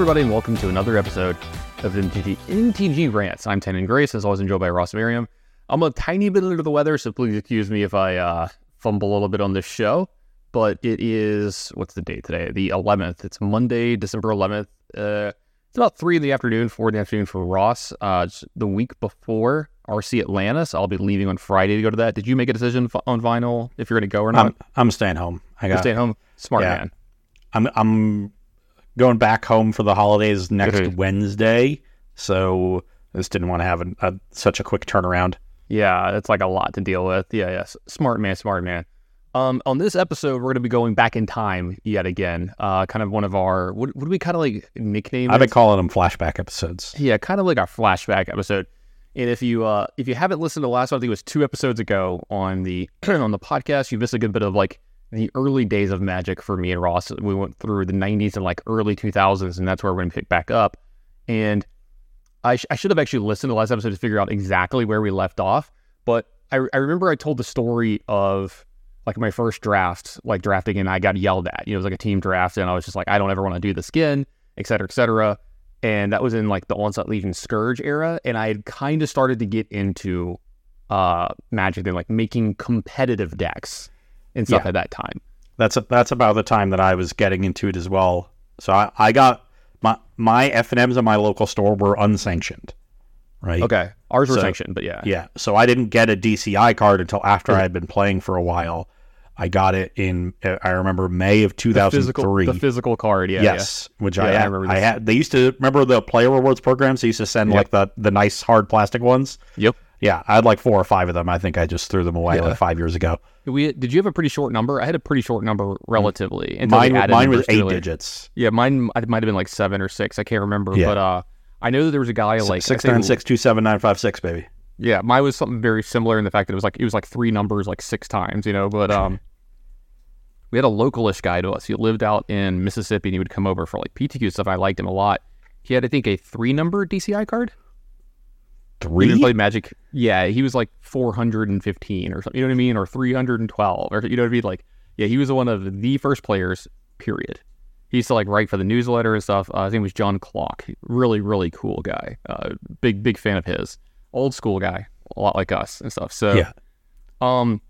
Everybody, and welcome to another episode of MTG, MTG Rants. I'm Tannon Grace, as always enjoyed by Ross Merriam. I'm a tiny bit under the weather, so please excuse me if I uh, fumble a little bit on this show. But it is, what's the date today? The 11th. It's Monday, December 11th. Uh, it's about 3 in the afternoon, 4 in the afternoon for Ross. Uh, the week before RC Atlanta, so I'll be leaving on Friday to go to that. Did you make a decision on vinyl if you're going to go or not? I'm I'm staying home. I You're got. staying home? Smart Yeah. man. I'm I'm going back home for the holidays next Mhm. Wednesday, so I just didn't want to have a, a, such a quick turnaround. Yeah, it's like a lot to deal with. Yeah, yes. Smart man, smart man. Um, on this episode, we're going to be going back in time yet again. Uh, kind of one of our, would, what do we kind of like nickname I've been calling them flashback episodes. Yeah, kind of like our flashback episode. And if you uh, if you haven't listened to the last one, I think it was two episodes ago on the on the podcast, you missed a good bit of like the early days of Magic for me and Ross. We went through the '90s and like early 2000s, and that's where we're going to pick back up. And I, sh- I should have actually listened to the last episode to figure out exactly where we left off. But I, I remember I told the story of like my first draft, like drafting, and I got yelled at. You know, it was like a team draft, and I was just like, I don't ever want to do this again, et cetera, et cetera. And that was in like the Onslaught Legion Scourge era, and I had kind of started to get into uh Magic and like making competitive decks and stuff Yeah. at that time. That's a, that's about the time that I was getting into it as well. So I, I got my my F and M's at my local store were unsanctioned, right? Okay, ours were So- sanctioned, but yeah, Yeah. So I didn't get a DCI card until after Mhm. I had been playing for a while. I got it in uh, I remember May of 2003. physical, the physical card. Yeah, yes, which Yeah, I I had, remember I had. They used to remember the player rewards programs. They used to send Yep. like the the nice hard plastic ones. Yep. Yeah, I had like four or five of them. I think I just threw them away Yeah. like five years ago. We did you have a pretty short number? I had a pretty short number relatively. until Mine, mine was eight it. digits. Yeah, mine it might have been like seven or six. I can't remember, Yeah. but uh, I know that there was a guy like six nine six two seven nine five six, baby. Yeah, mine was something very similar in the fact that it was like it was like three numbers like six times, you know. But um, we had a localish guy to us. He lived out in Mississippi, and he would come over for like PTQ stuff. I liked him a lot. He had, I think, a three number DCI card. He Three. didn't play Magic. Yeah, he was like 415 or something. You know what I mean? Or 312 or you know what I mean? Like, yeah, he was one of the first players. Period. He used to like write for the newsletter and stuff. Uh, his name was John Clock. Really, really cool guy. Uh, big, big fan of his. Old school guy, a lot like us and stuff. So, Yeah. um,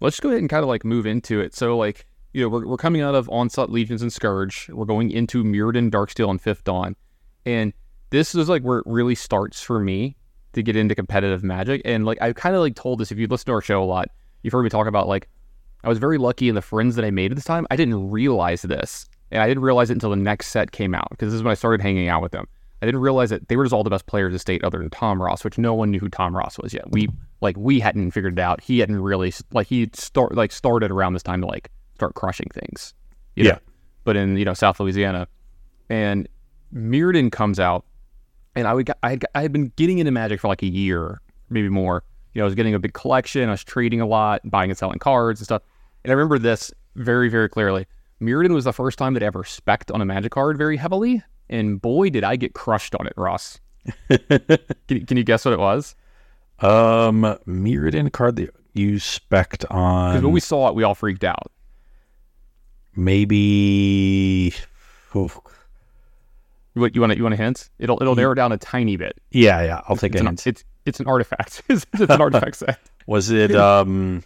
let's just go ahead and kind of like move into it. So, like, you know, we're, we're coming out of Onslaught Legions and Scourge. We're going into Mirrodin, Darksteel, and Fifth Dawn. And this is like where it really starts for me to get into competitive magic. And like I kind of like told this if you listen to our show a lot, you've heard me talk about like I was very lucky in the friends that I made at this time. I didn't realize this. And I didn't realize it until the next set came out because this is when I started hanging out with them. I didn't realize that they were just all the best players in the state other than Tom Ross, which no one knew who Tom Ross was yet. We like we hadn't figured it out. He hadn't really like he start like started around this time to like start crushing things. you know? Yeah. But in you know South Louisiana, and Mirrodin comes out, and I would I had, I had been getting into Magic for like a year, maybe more. You know, I was getting a big collection. I was trading a lot, buying and selling cards and stuff. And I remember this very very clearly. Mirrodin was the first time that I ever spec'd on a Magic card very heavily, and boy did I get crushed on it, Ross. Can, you- can you guess what it was? um, Mirrodin card that you Because on when we saw it, we all freaked out. maybe. oof. What you want? You want a hint? It'll it'll narrow down a tiny bit. Yeah, yeah. I'll take It's a an, hint. it's it's an artifact. it's an artifact set. Was it um,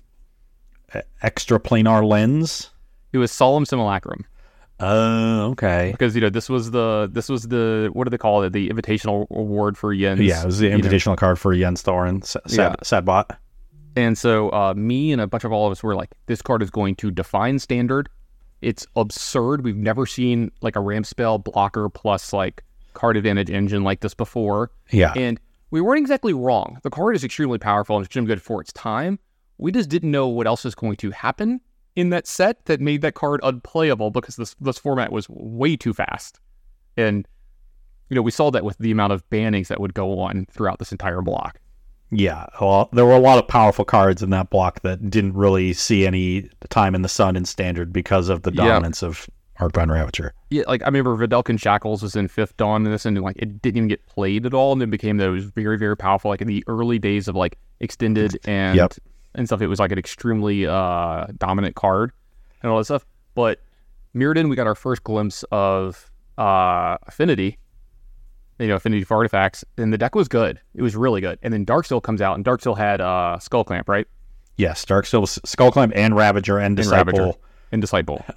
e- extra planar lens? It was Solemn Simulacrum. Oh, okay. because you know this was the this was the what do they call it the invitational award for Jens. Yeah, it was the you know. invitational card for Jens Thoren, Sad, Yeah. Sadbot. And so uh, me and a bunch of all of us were like, this card is going to define standard. It's absurd. We've never seen like a ramp spell blocker plus like card advantage engine like this before. Yeah, And we weren't exactly wrong. The card is extremely powerful and it's extremely good for its time. We just didn't know what else was going to happen in that set that made that card unplayable because this this format was way too fast. And you know, we saw that with the amount of bannings that would go on throughout this entire block. Yeah. Well, there were a lot of powerful cards in that block that didn't really see any time in the sun in standard because of the Yeah. dominance of Arcbound Ravager. Yeah, like I remember Vedalken Shackles was in fifth dawn in this, and like it didn't even get played at all, and then became that was very very powerful. Like in the early days of like extended and Yep. and stuff, it was like an extremely uh, dominant card and all that stuff. But Mirrodin, we got our first glimpse of uh, Affinity, you know, Affinity for artifacts, and the deck was good. It was really good. And then Darksteel comes out, and Darksteel had uh, Skull Clamp, right? Yes, Darksteel, Skull Clamp, and Ravager, and And Disciple. Ravager and Disciple.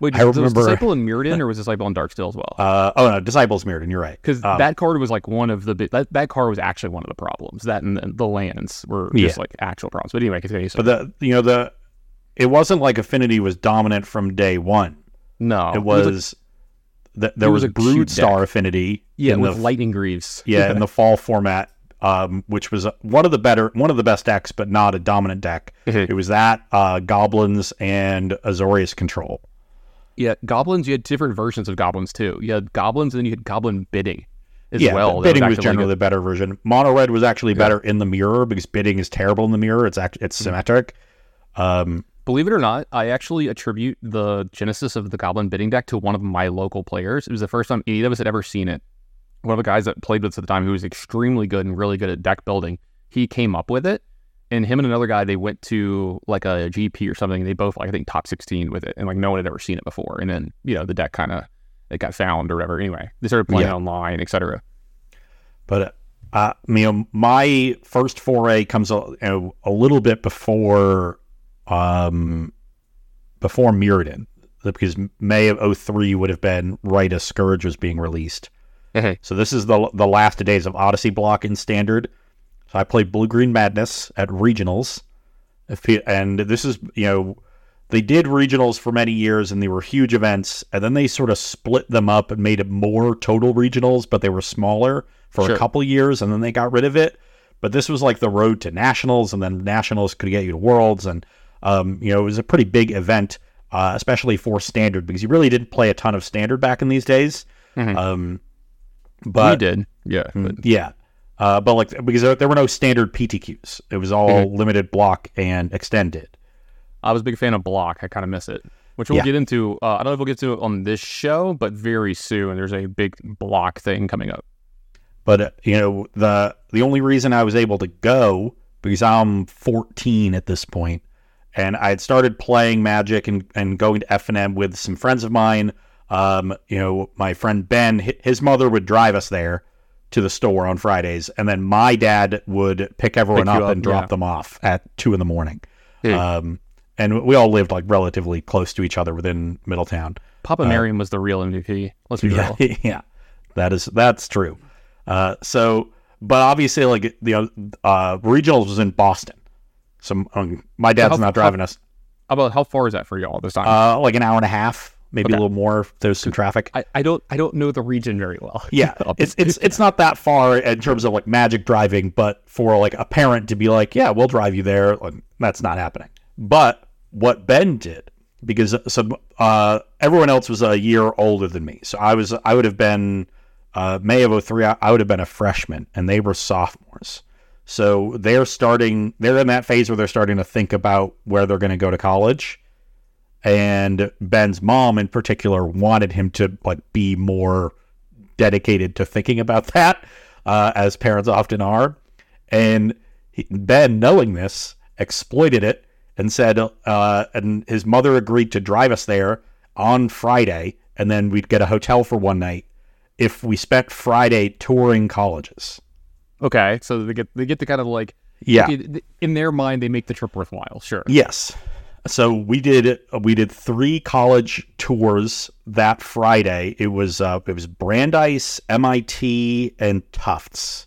Wait, I was remember- Disciple in Mirrodin, or was Disciple in Darksteel as well? Uh, oh no, Disciple's Mirrodin. You're right. Because Um, that card was like one of the that, that card was actually one of the problems. That and the, the lands were just Yeah. like actual problems. But anyway, continue. So, But the you know the it wasn't like Affinity was dominant from day one. no, it like- was th- there was, was a Brood Star deck. Affinity. yeah with the, lightning greaves. yeah in the fall format, um, which was one of the better one of the best decks, but not a dominant deck. Mhm. It was that uh, Goblins and Azorius Control. Yeah, goblins. You had different versions of goblins too. You had goblins, and then you had goblin bidding as yeah, well. bidding was, actually generally good. the better version. Mono red was actually better in the mirror because bidding is terrible in the mirror. It's act- it's Mm-hmm. symmetric. Um, Believe it or not, I actually attribute the genesis of the goblin bidding deck to one of my local players. It was the first time any of us had ever seen it. One of the guys that played with us at the time, who was extremely good and really good at deck building, he came up with it. And him and another guy, they went to like a GP or something. They both, like, I think, top 16 with it. And like no one had ever seen it before. And then, you know, the deck kind of, it got found or whatever. Anyway, they started playing Yeah. online, etc. But uh, you know, my first foray comes a, a little bit before, um, before Mirrodin, because May of 03 would have been right as Scourge was being released. Mhm. So this is the the last days of Odyssey block in Standard. So I played Blue Green Madness at regionals, and this is you know. They did regionals for many years and they were huge events, and then they sort of split them up and made it more total regionals, but they were smaller for Sure. a couple years and then they got rid of it. But this was like the road to nationals, and then nationals could get you to worlds, and um, you know it was a pretty big event, uh, especially for standard because you really didn't play a ton of standard back in these days. Mhm. Um, we but did. Yeah. but- yeah, uh, but like because there, were no standard PTQs, it was all Mhm. limited block and extended. I was a big fan of Block. I kind of miss it, which we'll Yeah. get into. Uh, I don't know if we'll get to it on this show, but very soon. There's a big Block thing coming up. But uh, you know the the only reason I was able to go because I'm 14 at this point, and I had started playing Magic and, and going to F and M with some friends of mine. Um, you know, my friend Ben, his mother would drive us there to the store on Fridays, and then my dad would pick everyone Pick up, up, and drop yeah. them off at two in the morning. Yeah. Um, and we all lived like relatively close to each other within Middletown. Papa Merriam was the real MVP. Let's be Yeah, real. yeah, that is that's true. Uh, so, but obviously, like the uh, regionals was in Boston, so um, my dad's how- not driving us. How about how far is that for y'all this time? Uh, like an hour and a half, maybe Okay. a little more. If there's some traffic. I, I don't I don't know the region very well. Yeah, it's it's it's not that far in terms of like magic driving, but for like a parent to be like, yeah, we'll drive you there, like, that's not happening. But what Ben did, because so uh, everyone else was a year older than me, so I was I would have been uh, May of 03, I I would have been a freshman, and they were sophomores. So they're starting, they're in that phase where they're starting to think about where they're going to go to college. And Ben's mom, in particular, wanted him to like be more dedicated to thinking about that, uh, as parents often are. And he, Ben, knowing this, exploited it and said, uh, and his mother agreed to drive us there on Friday, and then we'd get a hotel for one night if we spent Friday touring colleges. Okay, so they get they get to kind of like Yeah. in their mind they make the trip worthwhile. Sure. Yes. So we did we did three college tours that Friday. It was uh, it was Brandeis, MIT, and Tufts,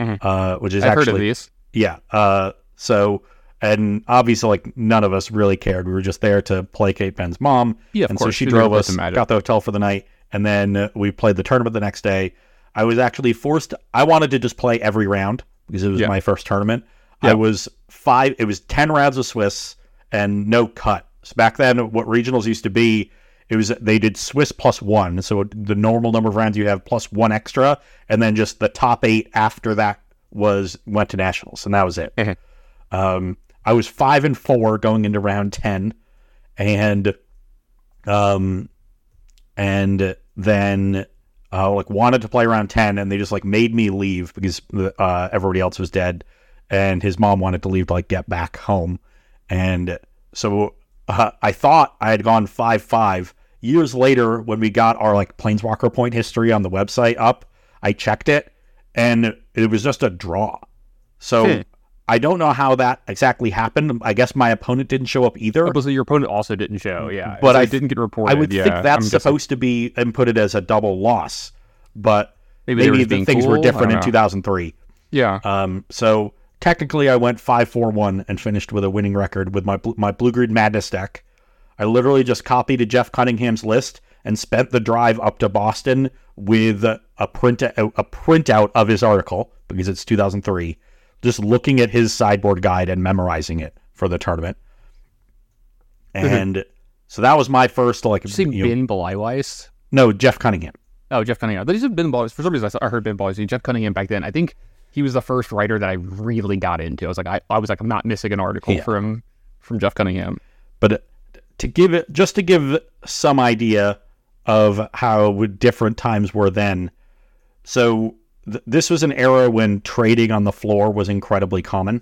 Mhm. uh, which is I've actually heard of these. yeah. Uh, so and obviously like none of us really cared. We were just there to placate Ben's mom. Yeah, of and course. so she You're drove us, got the hotel for the night, and then uh, we played the tournament the next day. I was actually forced. I wanted to just play every round because it was Yeah. my first tournament. Yeah. I was five. It was ten rounds of Swiss and no cut. So back then, what regionals used to be, it was they did Swiss plus one. So the normal number of rounds you have plus one extra, and then just the top eight after that was went to nationals, and that was it. Mhm. um, I was five and four going into round ten, and um, and then uh, like wanted to play round 10 and they just like made me leave because uh, everybody else was dead and his mom wanted to leave to like get back home and so uh, i thought i had gone 5-5 years later, when we got our like Planeswalker point history on the website up, I checked it, and it was just a draw. So Hmm. I don't know how that exactly happened. I guess my opponent didn't show up either. Oh, so your opponent also didn't show, yeah. But So I didn't get reported. I would yeah. think I'm that's guessing supposed to be inputted as a double loss, but maybe, maybe the things were cool? I different in 2003. Yeah. Um, so technically, I went five four one and finished with a winning record with my my blue green madness deck. I literally just copied Jeff Cunningham's list and spent the drive up to Boston with a print a, a printout of his article because it's 2003. Just looking at his sideboard guide and memorizing it for the tournament. Mm-hmm. And so that was my first like Did you see you Ben Bleiweiss? no Jeff Cunningham. Oh, Jeff Cunningham. But he's a Ben Bleiweiss. For some reason, I, heard Ben Bleiweiss. Jeff Cunningham back then. I think he was the first writer that I really got into. I was like, I, I was like, I'm not missing an article Yeah. from from Jeff Cunningham. But uh, to give it, just to give some idea of how different times were then. So th- this was an era when trading on the floor was incredibly common,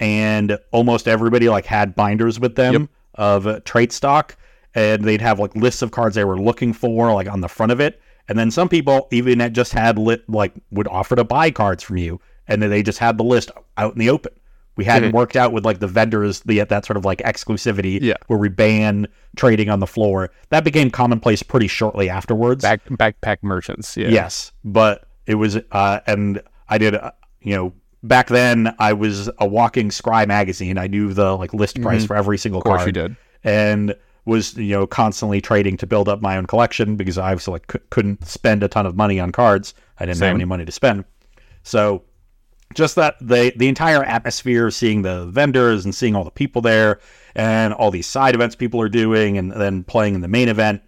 and almost everybody like had binders with them Yep. of uh, trade stock, and they'd have like lists of cards they were looking for, like on the front of it. And then some people even had just had lit like would offer to buy cards from you, and then they just had the list out in the open. We hadn't Mhm. worked out with like the vendors the that sort of like exclusivity Yeah. where we ban trading on the floor. That became commonplace pretty shortly afterwards. Back backpack merchants. Yeah. Yes, but it was, uh, and I did, uh, you know, back then I was a walking Scry magazine. I knew the like list price for every single Of course card, you did. and was you know constantly trading to build up my own collection because I was like cou- couldn't spend a ton of money on cards. I didn't have any money to spend, so just that the the entire atmosphere, of seeing the vendors and seeing all the people there, and all these side events people are doing, and then playing in the main event,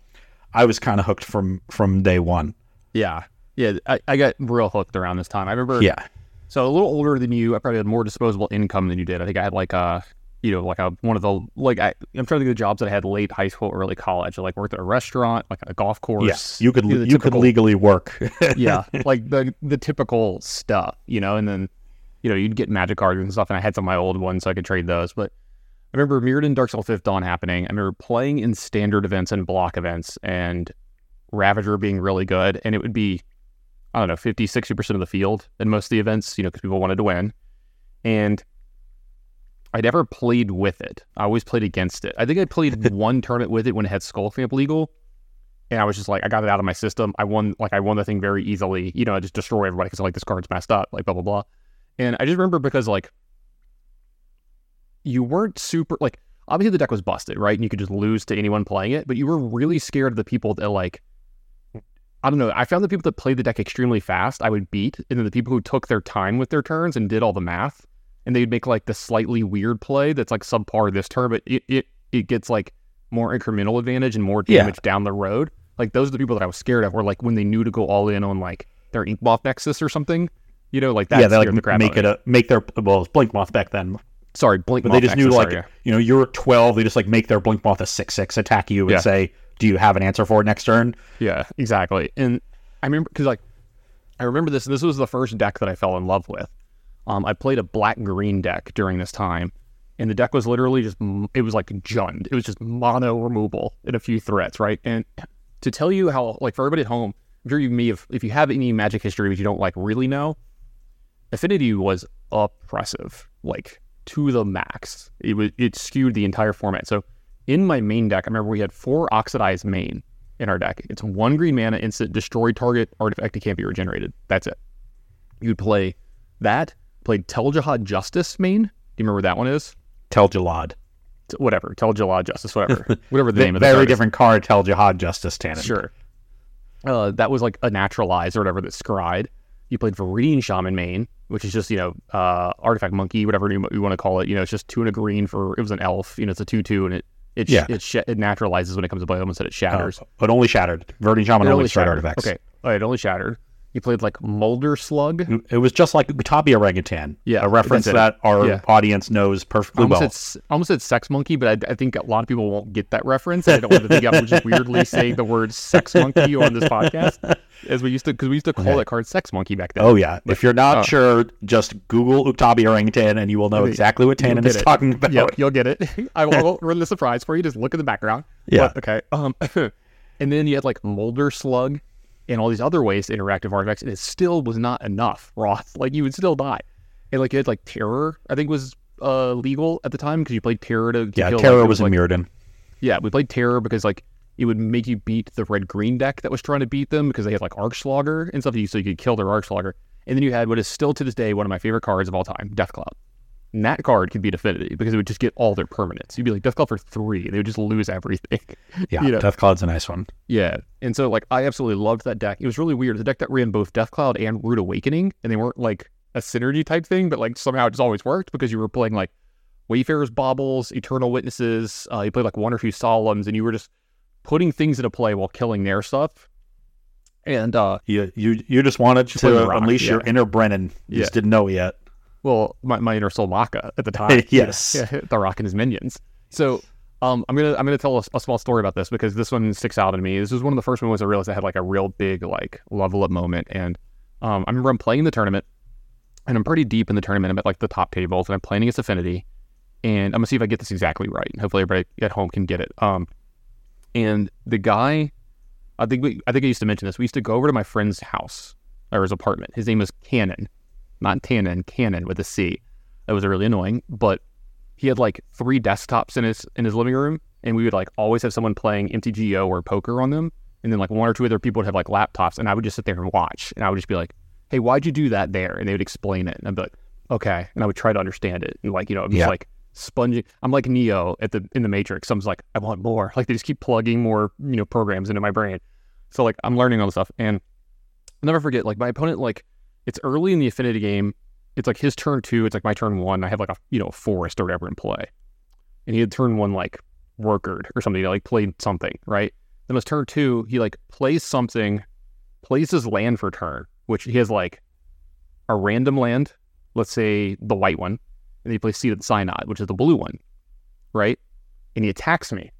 I was kind of hooked from from day one. Yeah. Yeah. I, I got real hooked around this time. I remember. Yeah. So a little older than you, I probably had more disposable income than you did. I think I had like a, you know, like a one of the like I, I'm trying to think of the jobs that I had late high school, early college. I like worked at a restaurant, like a golf course. Yes, you could you could legally work. yeah, like the the typical stuff, you know. And then, you know, you'd get magic cards and stuff, and I had some of my old ones, so I could trade those. But I remember Mirrodin Darksteel Fifth Dawn happening. I remember playing in standard events and block events, and Ravager being really good, and it would be, I don't know, 50, 60 percent of the field in most of the events, you know, because people wanted to win, and. I never played with it. I always played against it. I think I played one tournament with it when it had Skullclamp legal, and I was just like, I got it out of my system. I won, like, I won the thing very easily. You know, I just destroy everybody because I like this card's messed up, like blah blah blah. And I just remember because like you weren't super like obviously the deck was busted, right? And you could just lose to anyone playing it, but you were really scared of the people that like I don't know. I found the people that played the deck extremely fast, I would beat, and then the people who took their time with their turns and did all the math, and they'd make like the slightly weird play that's like subpar this turn, but it it, it gets like more incremental advantage and more Yeah. damage down the road. Like those are the people that I was scared of. Were like when they knew to go all in on like their Ink Moth Nexus or something. You know, like that yeah, they like the crap make it a make their well, it was Blink Moth back then, Sorry, Blink but Moth they just Nexus, knew like sorry, yeah. you know you're twelve. They just like make their Blink Moth a six six, attack you, and Yeah. say, "Do you have an answer for it next turn?" Yeah, exactly. And I remember because like I remember this. This was the first deck that I fell in love with. Um, I played a black green deck during this time, and the deck was literally just it was like Jund. It was just mono removal and a few threats, right? And to tell you how like for everybody at home, sure you may have if you have any Magic history but you don't like really know, Affinity was oppressive, like to the max. It was it skewed the entire format. So in my main deck, I remember we had four oxidized main in our deck. It's one green mana instant, destroy target artifact that can't be regenerated. That's it. You'd play that, played Tel Jihad Justice main. Do you remember what that one is? Tell Jalad. T- Whatever. Teljihad Justice, whatever. whatever the name of the Very different card. Tell Jihad Justice Tannon. Sure. Uh, that was like a naturalize or whatever that scried. You played Viridian Shaman main, which is just, you know, uh, artifact monkey, whatever you, you want to call it. You know, it's just two and a green for, it was an elf. You know, it's a 2 2 and it, it, sh- Yeah. it, sh- it naturalizes when it comes to almost said it oh, shatters. Oh, but only shattered. Verdant Shaman It only only shattered. artifacts. Okay. Oh, it only shattered. You played like Molder Slug. It was just like Uktabi Orangutan. Yeah, a reference that our Yeah. audience knows perfectly almost, well. said, almost said sex monkey, but I, I think a lot of people won't get that reference. I don't want to think I'm just weirdly saying the word sex monkey on this podcast, as we used to, because we used to call Okay. that card sex monkey back then. Oh yeah. if you're not oh. sure, just Google Uktabi Orangutan and you will know Okay, exactly what Tannon is it. talking about. Yep, you'll get it. I won't ruin the surprise for you. Just look at the background. Yeah. But, okay. Um, and then you had like Molder Slug and all these other ways to interact with artifacts, and it still was not enough, Ross. Like you would still die. And like you had like Terror, I think was uh legal at the time because you played Terror to, to Yeah, kill, like, Terror it was in like, Mirrodin. Yeah, we played Terror because like it would make you beat the red green deck that was trying to beat them because they had like Arc-Slogger and stuff, so you could kill their Arc-Slogger. And then you had what is still to this day one of my favorite cards of all time, Death Cloud. And that card could beat Affinity because it would just get all their permanents. You'd be like Death Cloud for three, they would just lose everything. Yeah, you know. Death Cloud's a nice one. Yeah, and so like I absolutely loved that deck. It was really weird. The deck that ran both Death Cloud and Rude Awakening, and they weren't like a synergy type thing, but like somehow it just always worked because you were playing like Wayfarer's Baubles, Eternal Witnesses. Uh, you played like one or two Solemns, and you were just putting things into play while killing their stuff. And uh, You you you just wanted Just to rock, unleash your inner Brennan. You Yeah. just didn't know yet. Well, my, my inner Sol Malka at the time. Yes. yeah, the Rock and his minions. So um, I'm gonna I'm gonna tell a, a small story about this because this one sticks out to me. This was one of the first moments I realized I had like a real big like level up moment. And um, I remember I'm playing the tournament, and I'm pretty deep in the tournament. I'm at like the top tables, and I'm playing against Affinity. And I'm gonna see if I get this exactly right. Hopefully, everybody at home can get it. Um, and the guy, I think we, I think I used to mention this. We used to go over to my friend's house or his apartment. His name was Cannon, not Tannon, Cannon with a C. That was really annoying. But he had like three desktops in his in his living room, and we would like always have someone playing MTGO or poker on them, and then like one or two other people would have like laptops, and I would just sit there and watch, and I would just be like, "Hey, why'd you do that there?" And they would explain it, and I'd be like, "Okay," and I would try to understand it, and like you know, I'm just like sponging. I'm like Neo at the in the Matrix. I'm just like, I want more. Like they just keep plugging more you know programs into my brain. So like I'm learning all this stuff, and I'll never forget like my opponent like it's early in the Affinity game. It's like his turn two. It's like my turn one. I have like a you know forest or whatever in play, and he had turn one like workered or something. Like played something right. Then his turn two, he like plays something, plays his land for turn, which he has like a random land. Let's say the white one, and he plays Seeded Synod, which is the blue one, right? And he attacks me.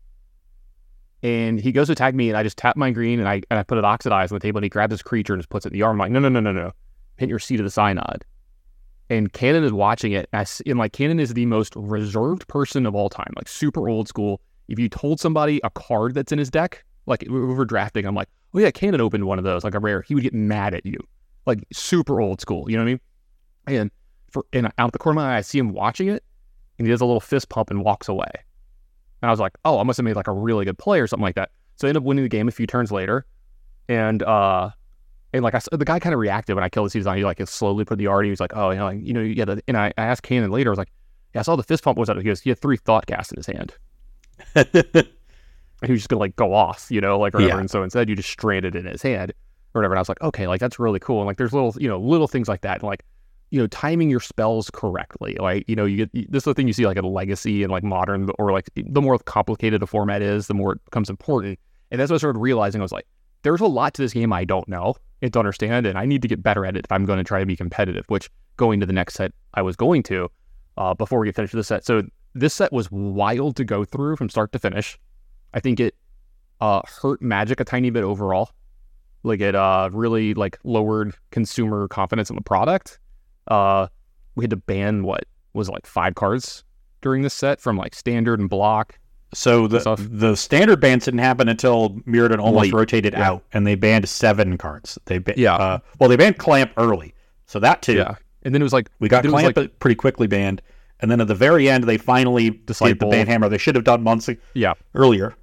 And he goes to attack me, and I just tap my green, and I and I put it oxidized on the table, and he grabs his creature and just puts it in the arm. I'm like, no, no, no, no, no, hit your seat of the synod. And Cannon is watching it, and, I s- and like Cannon is the most reserved person of all time, like super old school. If you told somebody a card that's in his deck, like we were drafting, I'm like, oh yeah, Cannon opened one of those, like a rare. He would get mad at you, like super old school. You know what I mean? And for and out the corner of my eye, I see him watching it, and he does a little fist pump and walks away. And I was like, oh, I must have made like a really good play or something like that. So I end up winning the game a few turns later. And uh and like I the guy kind of reacted when I killed the season. He like slowly put the arty. He was like, oh, you know, like, you know, you got and I, I asked Cannon later, I was like, yeah, I saw the fist pump was out. He goes, he had three Thoughtcasts in his hand. And he was just gonna like go off, you know, like or whatever. Yeah. And so instead you just stranded it in his hand or whatever. And I was like, okay, like that's really cool. And like there's little, you know, little things like that. And like, you know, timing your spells correctly. Like, you know, you get this is the thing you see like in legacy and like modern or like the more complicated a format is, the more it becomes important. And that's what I started realizing. I was like, there's a lot to this game I don't know to understand, and I need to get better at it if I'm going to try to be competitive. Which going to the next set, I was going to uh, before we get finished with this set. So this set was wild to go through from start to finish. I think it uh, hurt Magic a tiny bit overall. Like it uh, really like lowered consumer confidence in the product. Uh, we had to ban what was it, like five cards during this set from like standard and block. So the Stuff. the standard bans didn't happen until Mirrodin almost Late. rotated Yeah. out, and they banned seven cards. They ba- Yeah. Uh, well, they banned Clamp early, so that too. Yeah, and then it was like We got Clamp like- pretty quickly banned, and then at the very end, they finally did the ban hammer. They should have done months yeah, earlier.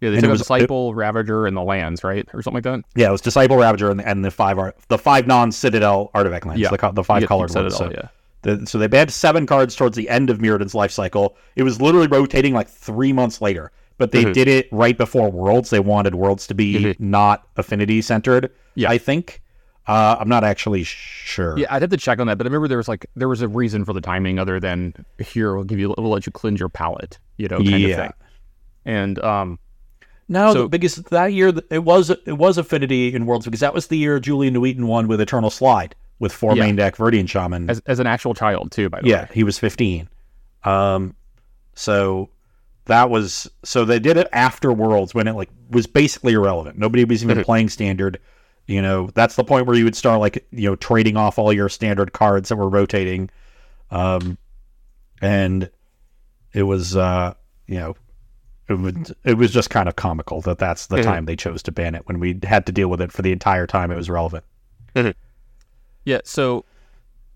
yeah. They And took a was- disciple, ravager, and the lands, right, or something like that. Yeah, it was Disciple Ravager and, and the five art, the five non Citadel artifact lands. Yeah. the, the five get to colored set ones. it So, yeah. The, so they banned seven cards towards the end of Mirrodin's life cycle. It was literally rotating like three months later, but they Mhm. did it right before Worlds. They wanted Worlds to be Mhm. not affinity centered. Yeah. I think. Uh, I'm not actually sure. Yeah, I'd have to check on that, but I remember there was like there was a reason for the timing other than here we'll give you we'll let you cleanse your palate, you know, kind Yeah. of thing. And um, No, So- the biggest that year it was it was Affinity in Worlds because that was the year Julien Nuijten won with Eternal Slide with four Yeah. main deck Viridian Shaman. As, as an actual child too, by the yeah, way. Yeah, he was 15. Um, so that was so they did it after Worlds when it like was basically irrelevant. Nobody was even Mhm. playing standard. You know, that's the point where you would start like you know trading off all your standard cards that were rotating. Um, and it was uh, you know. It was, it was just kind of comical that that's the Mhm. time they chose to ban it when we had to deal with it for the entire time it was relevant. Yeah, so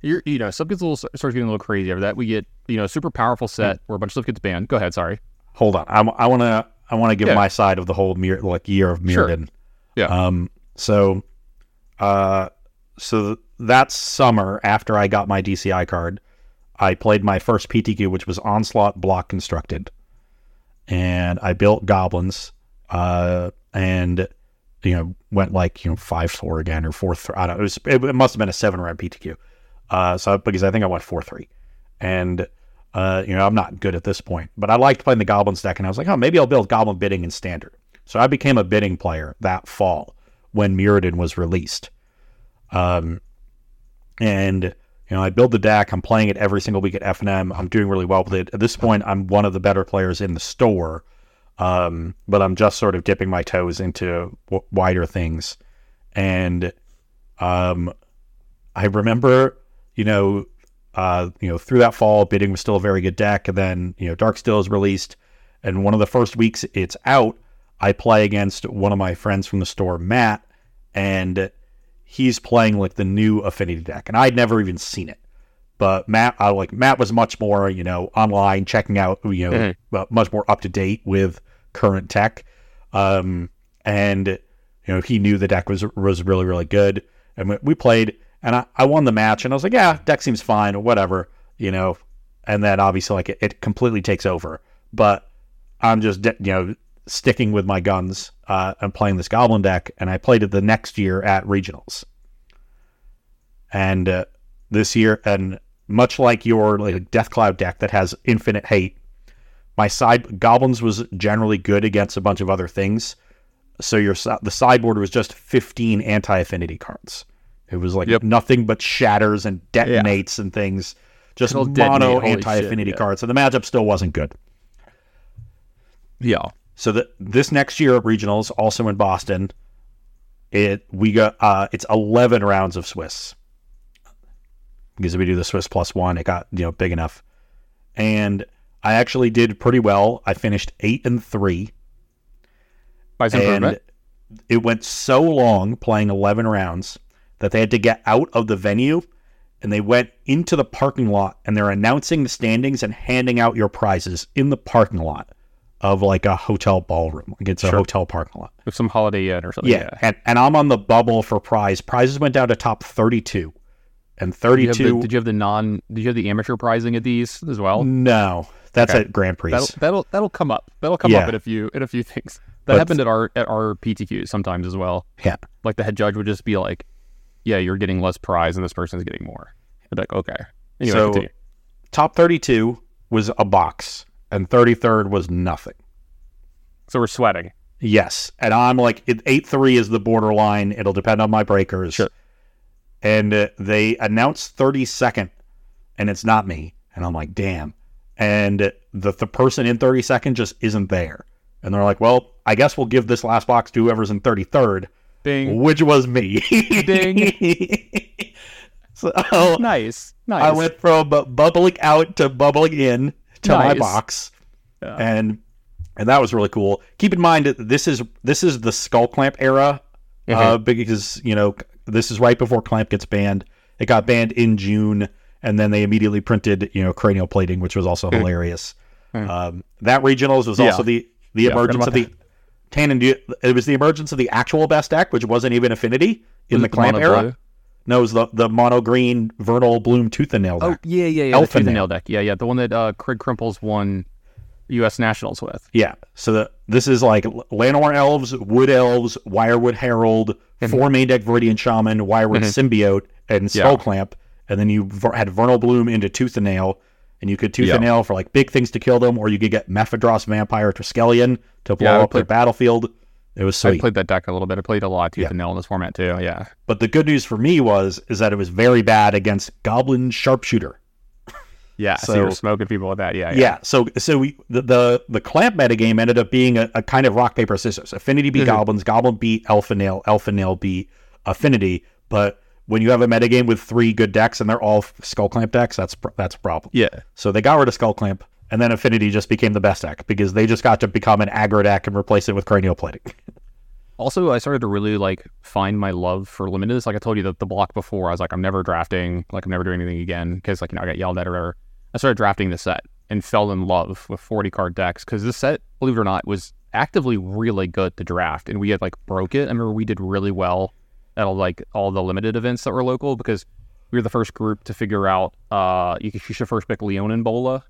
you're you know stuff gets a little starts getting a little crazy over that. We get you know a super powerful set where a bunch of stuff gets banned. Go ahead, sorry. hold on. I, I want to I want to give Yeah. my side of the whole Mir- like year of Sure. Yeah. Um. So, uh, so that summer after I got my DCI card, I played my first PTQ, which was Onslaught Block Constructed, and I built goblins. Uh, and you know went like you know five four again or four three. I don't. It was it, it must have been a seven round PTQ. Uh, so because I think I went four three, and uh, you know, I'm not good at this point, but I liked playing the Goblins deck, and I was like, oh, maybe I'll build Goblin bidding in Standard. So I became a bidding player that fall when Mirrodin was released. Um, and you know, I build the deck. I'm playing it every single week at FNM. I'm doing really well with it. At this point, I'm one of the better players in the store, um, but I'm just sort of dipping my toes into w- wider things. And um, I remember, you know, uh, you know, through that fall, bidding was still a very good deck, and then you know, Dark Darksteel is released, and one of the first weeks it's out, I play against one of my friends from the store, Matt, and he's playing like the new Affinity deck, and I'd never even seen it. But Matt, I like Matt was much more, you know, online checking out, you know, Mhm. uh, much more up to date with current tech, um, and you know, he knew the deck was was really really good, and we, played, and I, I won the match, and I was like, yeah, deck seems fine, or whatever, you know, and then obviously like it, it completely takes over, but I'm just you know sticking with my guns uh, and playing this goblin deck, and I played it the next year at regionals, and uh, this year, and much like your like Death Cloud deck that has infinite hate, my side goblins was generally good against a bunch of other things. So your the sideboard was just 15 anti affinity cards. It was like Yep. nothing but shatters and detonates and things, just It'll mono anti affinity shit, yeah. cards. So the matchup still wasn't good. Yeah. So the, this next year at regionals, also in Boston, it we got uh, it's eleven rounds of Swiss because if we do the Swiss plus one. It got you know big enough, and I actually did pretty well. I finished eight and three, By some and it went so long playing eleven rounds that they had to get out of the venue. And they went into the parking lot and they're announcing the standings and handing out your prizes in the parking lot of like a hotel ballroom. Like it's a hotel parking lot. With some Holiday Inn or something. Yeah, and, and I'm on the bubble for prize. Prizes went down to top 32, and Did you, 32. the, did you have the non? Did you have the amateur prizing at these as well? no, that's Okay. at Grand Prix. That'll that'll that'll come up. That'll come Yeah. up in a few in a few things. That But- happened at our at our PTQs sometimes as well. Yeah. Like the head judge would just be like, "Yeah, you're getting less prize, and this person's getting more." I'd be like, "Okay." Anyway, So- continue. Top 32 was a box, and 33rd was nothing. so we're sweating. Yes, and I'm like eight three is the borderline. It'll depend on my breakers. Sure. And uh, they announced 32nd, and it's not me. And I'm like, damn. And the the person in 32nd just isn't there. And they're like, well, I guess we'll give this last box to whoever's in 33rd, Ding. which was me. Ding. so Nice. Nice. I went from bubbling out to bubbling in to my box Yeah. and and that was really cool. Keep in mind that this is this is the skull clamp era, uh, because you know this is right before clamp gets banned. It got banned in June, and then they immediately printed you know cranial plating, which was also hilarious. Mhm. Um, that regionals was Yeah. also the the Yeah, emergence of the Tannon. do It was the emergence of the actual best deck, which wasn't even affinity in Was the clamp era. blue? No, it was the the mono green vernal bloom tooth and nail Oh deck. yeah, yeah, yeah. Elf the Tooth and Nail. nail deck. Yeah, yeah. The one that uh, Craig Krempels won U.S. Nationals with. Yeah. So the, this is like Llanowar Elves, Wood Elves, Wirewood Herald, four main deck Viridian Shaman, Wirewood mm-hmm. Symbiote, and Yeah. Clamp. And then you had Vernal Bloom into Tooth and Nail. and you could tooth Yeah. and nail for like big things to kill them, or you could get Mephidross Vampire Triskelion to blow Yeah, up their battlefield. It was sweet. I played that deck a little bit. I played a lot of tooth and nail in this format too. Yeah. but the good news for me was is that it was very bad against Goblin Sharpshooter. Yeah. So, So- you're smoking people with that. Yeah. Yeah. So so we, the, the the clamp metagame ended up being a, a kind of rock paper scissors. Affinity beat Mhm. goblins, goblin beat alpha nail, alpha nail beat affinity. But when you have a metagame with three good decks and they're all skull clamp decks, that's that's a problem. Yeah. So they got rid of skull clamp, and then affinity just became the best deck because they just got to become an aggro deck and replace it with cranial plating. Also, I started to really like find my love for limited. Like I told you the, the block before, I was like, I'm never drafting, like I'm never doing anything again because like you know I got yelled at or whatever. I started drafting the set and fell in love with 40 card decks because this set, believe it or not, was actively really good to draft, and we had like broke it. I remember we did really well at all, like all the limited events that were local because we were the first group to figure out uh you, you should first pick Leonin Bola.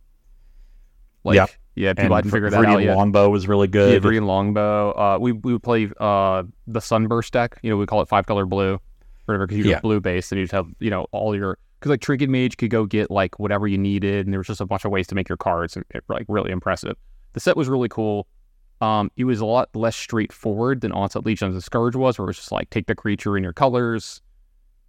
Like, Yep. yeah, people hadn't Vr- figured that out Viridian yet. Longbow was really Yeah, good. Viridian Longbow. Uh, we we would play uh the Sunburst deck. You know, we call it five color blue, whatever. Because you Yeah. blue base, and you just have you know all your because like Trinket Mage could go get like whatever you needed, and there was just a bunch of ways to make your cards and it, like really impressive. The set was really cool. Um, it was a lot less straightforward than Onslaught Legion of the Scourge was, where it was just like take the creature in your colors.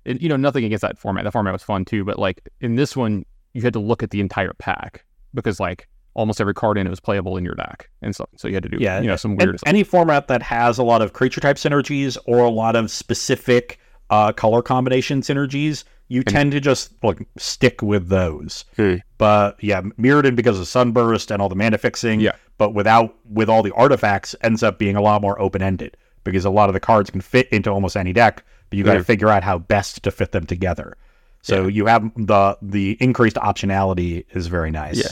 And, you know, nothing against that format. That format was fun too, but like in this one, you had to look at the entire pack because like almost every card in it was playable in your deck and so so you had to do Yeah, you know some And weird stuff. any format that has a lot of creature type synergies or a lot of specific uh, color combination synergies, you tend to just like stick with those. Hmm. But yeah, Mirrodin because of Sunburst and all the mana fixing. Yeah. But without with all the artifacts, ends up being a lot more open ended because a lot of the cards can fit into almost any deck, but you got to Yeah. figure out how best to fit them together. So you have the the increased optionality is very nice. Yeah.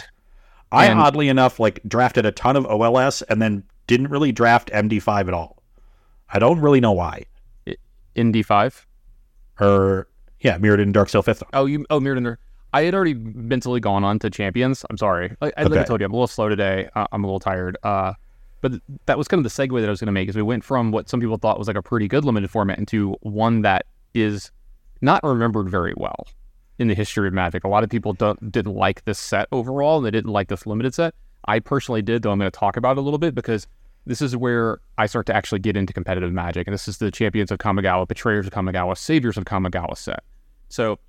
I And- oddly enough like drafted a ton of OLS and then didn't really draft MD5 at all. I don't really know why. in D5. Or yeah, mirrored Mirrodin Darksteel Fifth. Oh, you oh mirrored in Mirrodin. I had already mentally gone on to champions. I'm sorry. I, I, like I told you, I'm a little slow today. Uh, I'm a little tired. Uh, but th- that was kind of the segue that I was going to make. Is we went from what some people thought was like a pretty good limited format into one that is not remembered very well in the history of Magic. A lot of people don't didn't like this set overall, and they didn't like this limited set. I personally did, though. I'm going to talk about it a little bit because this is where I start to actually get into competitive Magic, and this is the Champions of Kamigawa, Betrayers of Kamigawa, Saviors of Kamigawa set. So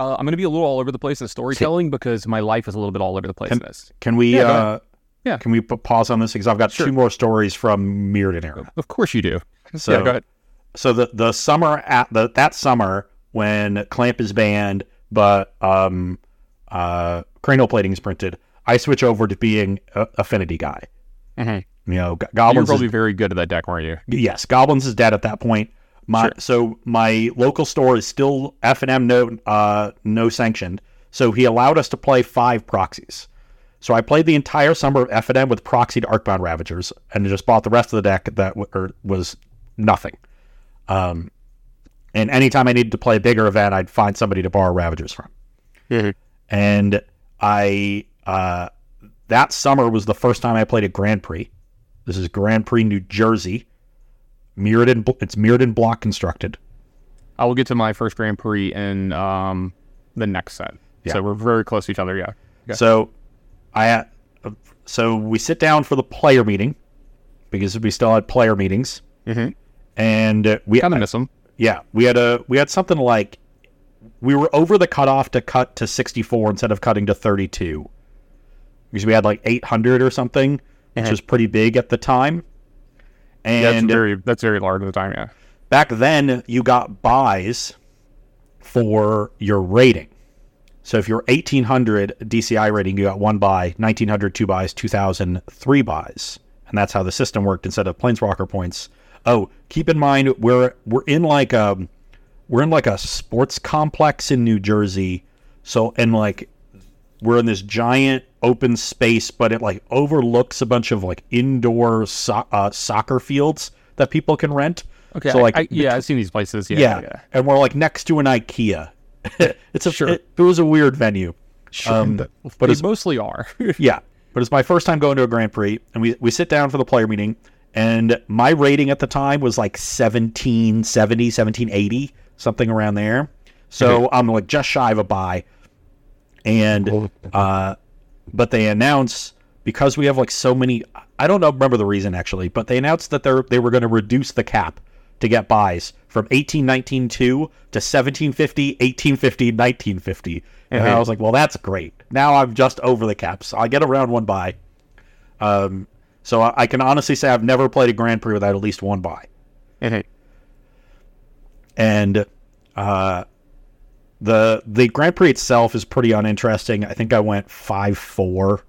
uh, I'm going to be a little all over the place in storytelling because my life is a little bit all over the place in this. Can we Yeah, uh Yeah. can we pause on this because I've got Sure. two more stories from Mirrodin era. Of course you do. So yeah, go ahead. so the the summer at the that summer when Clamp is banned, but um uh cranial plating is printed, I switch over to being a affinity guy. Mhm. You know, Go- goblins. probably Is, very good at that deck, weren't you? yes, goblins is dead at that point. My Sure. so my local store is still F and M no uh no sanctioned. So he allowed us to play five proxies. So I played the entire summer of F and M with proxied Arcbound Ravagers, and just bought the rest of the deck that w- or was nothing. Um, and anytime I needed to play a bigger event, I'd find somebody to borrow Ravagers from. Mhm. And I uh, that summer was the first time I played a Grand Prix. This is Grand Prix New Jersey. Mirrodin, it's Mirrodin block constructed. I will get to my first Grand Prix in um, the next set. Yeah. So we're very close to each other. Yeah. Okay. So I uh, so we sit down for the player meeting because we still had player meetings, Mhm. and we Kind of miss them. Yeah we had a we had something like we were over the cutoff to cut to 64 instead of cutting to 32 because we had like 800 or something, which Mhm. was pretty big at the time. Yeah, that's And very that's very large at the time. Yeah. back then you got buys for your rating. So if you're 1800 DCI rating, you got one buy, 1900 two buys, 2000 three buys, and that's how the system worked instead of planeswalker points. Oh, keep in mind we're we're in like a we're in like a sports complex in New Jersey. So and like we're in this giant open space, but it like overlooks a bunch of like indoor so- uh, soccer fields that people can rent. Okay. So like I, yeah, I've seen these places. Yeah. yeah, yeah. and we're like next to an IKEA. it's a Sure. it, it was a weird venue. Um, but but they it's mostly are. yeah, but it's my first time going to a Grand Prix, and we we sit down for the player meeting, and my rating at the time was like 1770, 1780, something around there. So I'm like just shy of a buy, and uh, but they announce because we have like so many. I don't know, remember the reason actually, but they announced that they're they were going to reduce the cap to get buys from 1819 2 to 1750, 1850, 1950. And I was like, well, that's great. Now I'm just over the cap, so I get a round one buy. Um, so I, I can honestly say I've never played a Grand Prix without at least one buy. And and uh, the the Grand Prix itself is pretty uninteresting. I think I went five four.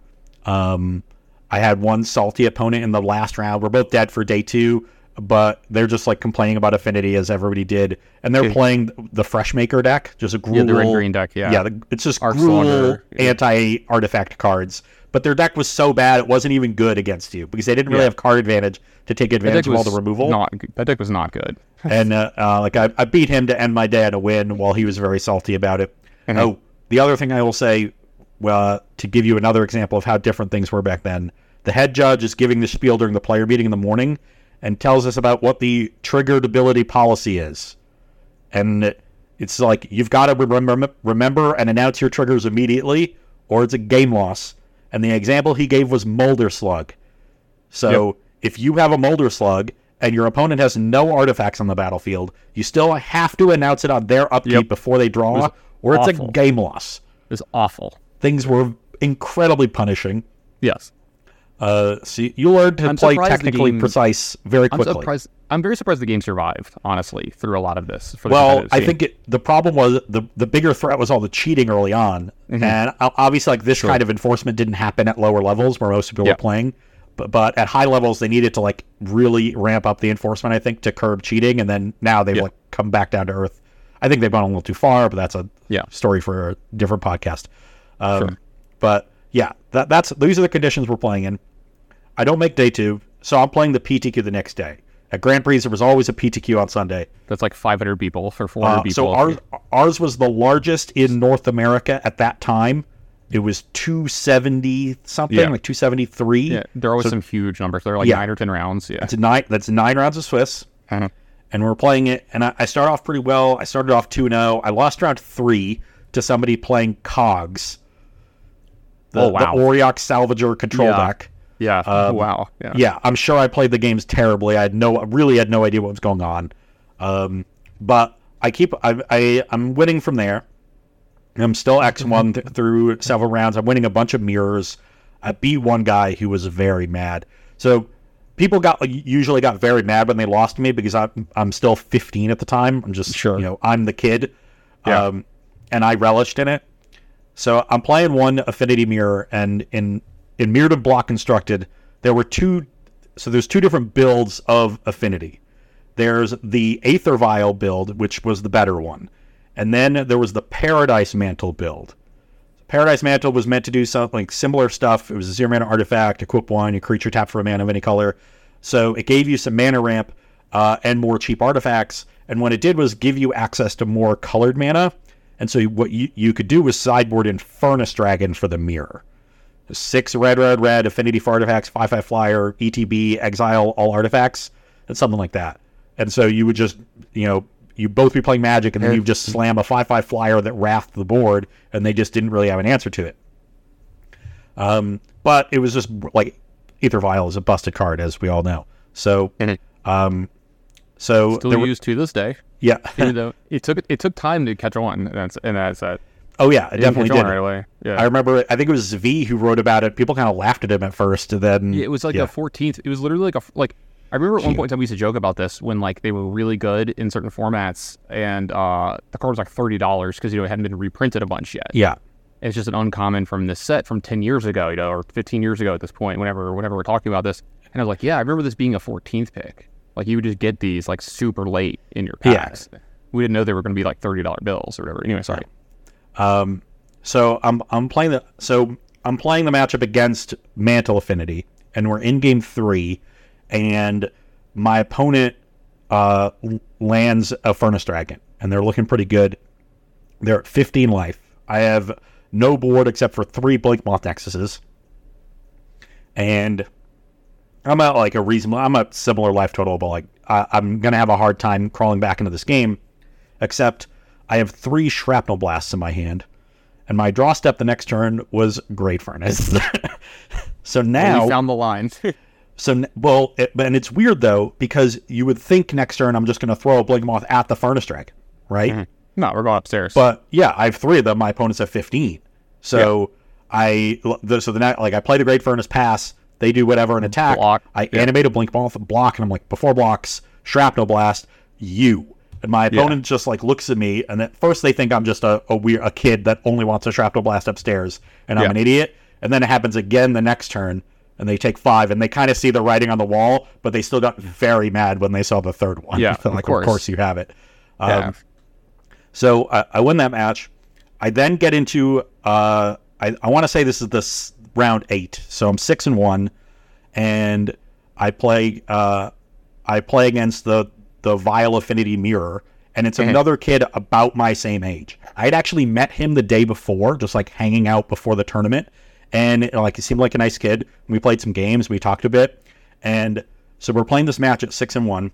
Um, I had one salty opponent in the last round. We're both dead for day two, but they're just like complaining about Affinity as everybody did, and they're Yeah. playing the Freshmaker deck, just a Gruul. yeah, the red green deck. Yeah. Yeah, the, it's just Arc Gruul yeah. anti artifact cards. But their deck was so bad it wasn't even good against you because they didn't really have card advantage to take advantage of all the removal Not that deck was not good. and uh, uh, like I, I beat him to end my day on a win while he was very salty about it. Mhm. Oh, the other thing I will say, well, to give you another example of how different things were back then, the head judge is giving the spiel during the player meeting in the morning and tells us about what the triggered ability policy is, and it's like you've got to remember remember and announce your triggers immediately, or it's a game loss. And the example he gave was Molder Slug. So if you have a Molder Slug and your opponent has no artifacts on the battlefield, you still have to announce it on their upkeep Yep. before they draw, was or it's awful. a game loss. It was awful. Things were incredibly punishing. Yes. Uh, so you learn to I'm play technically game- precise very I'm quickly. surprised. I'm very surprised the game survived. Honestly, through a lot of this. For the Well, I think it, the problem was the the bigger threat was all the cheating early on, Mm-hmm. and obviously, like this kind of enforcement didn't happen at lower levels where most people Yeah. were playing, but but at high levels they needed to like really ramp up the enforcement. I think to curb cheating, and then now they've like come back down to earth. I think they've gone a little too far, but that's a Yeah. story for a different podcast. Um, Sure. But yeah, that that's these are the conditions we're playing in. I don't make day two, so I'm playing the PTQ the next day. At Grand Prix, there was always a PTQ on Sunday. that's like 500 people for 400 Uh, people. so ours ours was the largest in North America at that time. It was 270 something, Yeah. like 273. yeah, there are always so- some huge numbers. They're like Yeah. nine or ten rounds. Yeah. It's nine. That's nine rounds of Swiss, Uh-huh. and we're playing it. And I, I started off pretty well. I started off 2 0. I lost round three to somebody playing Cogs. The, Oh, wow. the Auriok Salvager control Yeah. deck. Yeah. Um, wow. Yeah. Yeah, I'm sure I played the games terribly. I had no, really had no idea what was going on. Um, but I keep, I, I, I'm winning from there. I'm still X one through several rounds. I'm winning a bunch of mirrors. I beat one guy who was very mad. So people got like, usually got very mad when they lost to me because I'm I'm still 15 at the time. I'm just Sure. you know I'm the kid, Yeah. um, and I relished in it. So I'm playing one affinity mirror, and in in mirrored and block constructed, there were two. So there's two different builds of affinity. There's the Aether Vial build, which was the better one, and then there was the Paradise Mantle build. Paradise Mantle was meant to do something similar stuff. It was a zero mana artifact, equip one, your creature tap for a mana of any color. So it gave you some mana ramp uh, and more cheap artifacts. And what it did was give you access to more colored mana. And so what you, you could do was sideboard in Furnace Dragon for the mirror. Six red, red, red, affinity for artifacts, five, five flyer, ETB, exile all artifacts, and something like that. And so you would just, you know, you both be playing Magic, and then you just slam a five, five flyer that wrathed the board, and they just didn't really have an answer to it. Um, but it was just like Aether Vial is a busted card, as we all know. So, And it um, so still there were- used to this day. yeah, Even though it took it took time to catch on. And that's and that's that. Oh yeah, it It definitely did. right away. Yeah. I remember. I think it was V who wrote about it. People kind of laughed at him at first, and then Yeah, it was like yeah. the 14th. It was literally like a like. I remember at one point in time we used to joke about this when like they were really good in certain formats, and uh, the card was like thirty dollars because you know it hadn't been reprinted a bunch yet. yeah, And it's just an uncommon from this set from ten years ago, you know, or fifteen years ago at this point. Whenever whenever we're talking about this, and I was like, yeah, I remember this being a 14th pick. Like you would just get these like super late in your Yeah. packs. We didn't know they were going to be like thirty dollar bills or whatever. Anyway, sorry. Um, so I'm I'm playing the so I'm playing the matchup against Mantle Affinity, and we're in game three, and my opponent uh, lands a Furnace Dragon, and they're looking pretty good. They're at 15 life. I have no board except for three Blink Moth Nexuses, and I'm at like a reasonable. I'm a similar life total, but like I, I'm gonna have a hard time crawling back into this game. Except I have three shrapnel blasts in my hand, and my draw step the next turn was Great Furnace. so now, you found the line. so well, it, and it's weird though because you would think next turn I'm just going to throw a blink moth at the Furnace Dragon, right? Mm-hmm. no, we're going upstairs. But yeah, I have three of them. My opponent's have 15. So I the, so the like I play the Great Furnace pass. They do whatever an attack. Block, I yeah. animate a blink moth block, and I'm like before blocks, shrapnel blast, you. And my opponent just like looks at me, and at first they think I'm just a, a weird a kid that only wants a shrapnel blast upstairs, and I'm Yeah. an idiot. And then it happens again the next turn, and they take five, and they kind of see the writing on the wall, but they still got very mad when they saw the third one. Yeah, They're of like course. of course you have it. Um, yeah. so I, I win that match. I then get into uh, I, I want to say this is this round eight. So I'm six and one, and I play uh, I play against the the Vial Affinity Mirror, and it's another kid about my same age. I had actually met him the day before, just like hanging out before the tournament, and like he seemed like a nice kid. We played some games, we talked a bit, and so we're playing this match at six and one.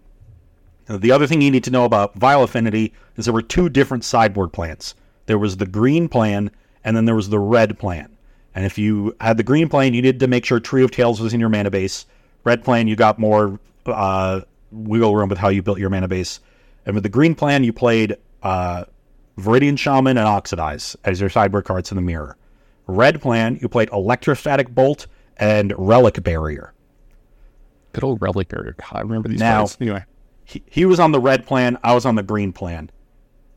The other thing you need to know about Vial Affinity is there were two different sideboard plans. There was the green plan, and then there was the red plan. And if you had the green plan, you needed to make sure Tree of Tales was in your mana base. Red plan, you got more uh, wiggle room with how you built your mana base. And with the green plan, you played uh, Viridian Shaman and Oxidize as your sideboard cards in the mirror. Red plan, you played Electrostatic Bolt and Relic Barrier. Good old relic barrier. God, I remember these Now- cards. Anyway. he, he was on the red plan. I was on the green plan.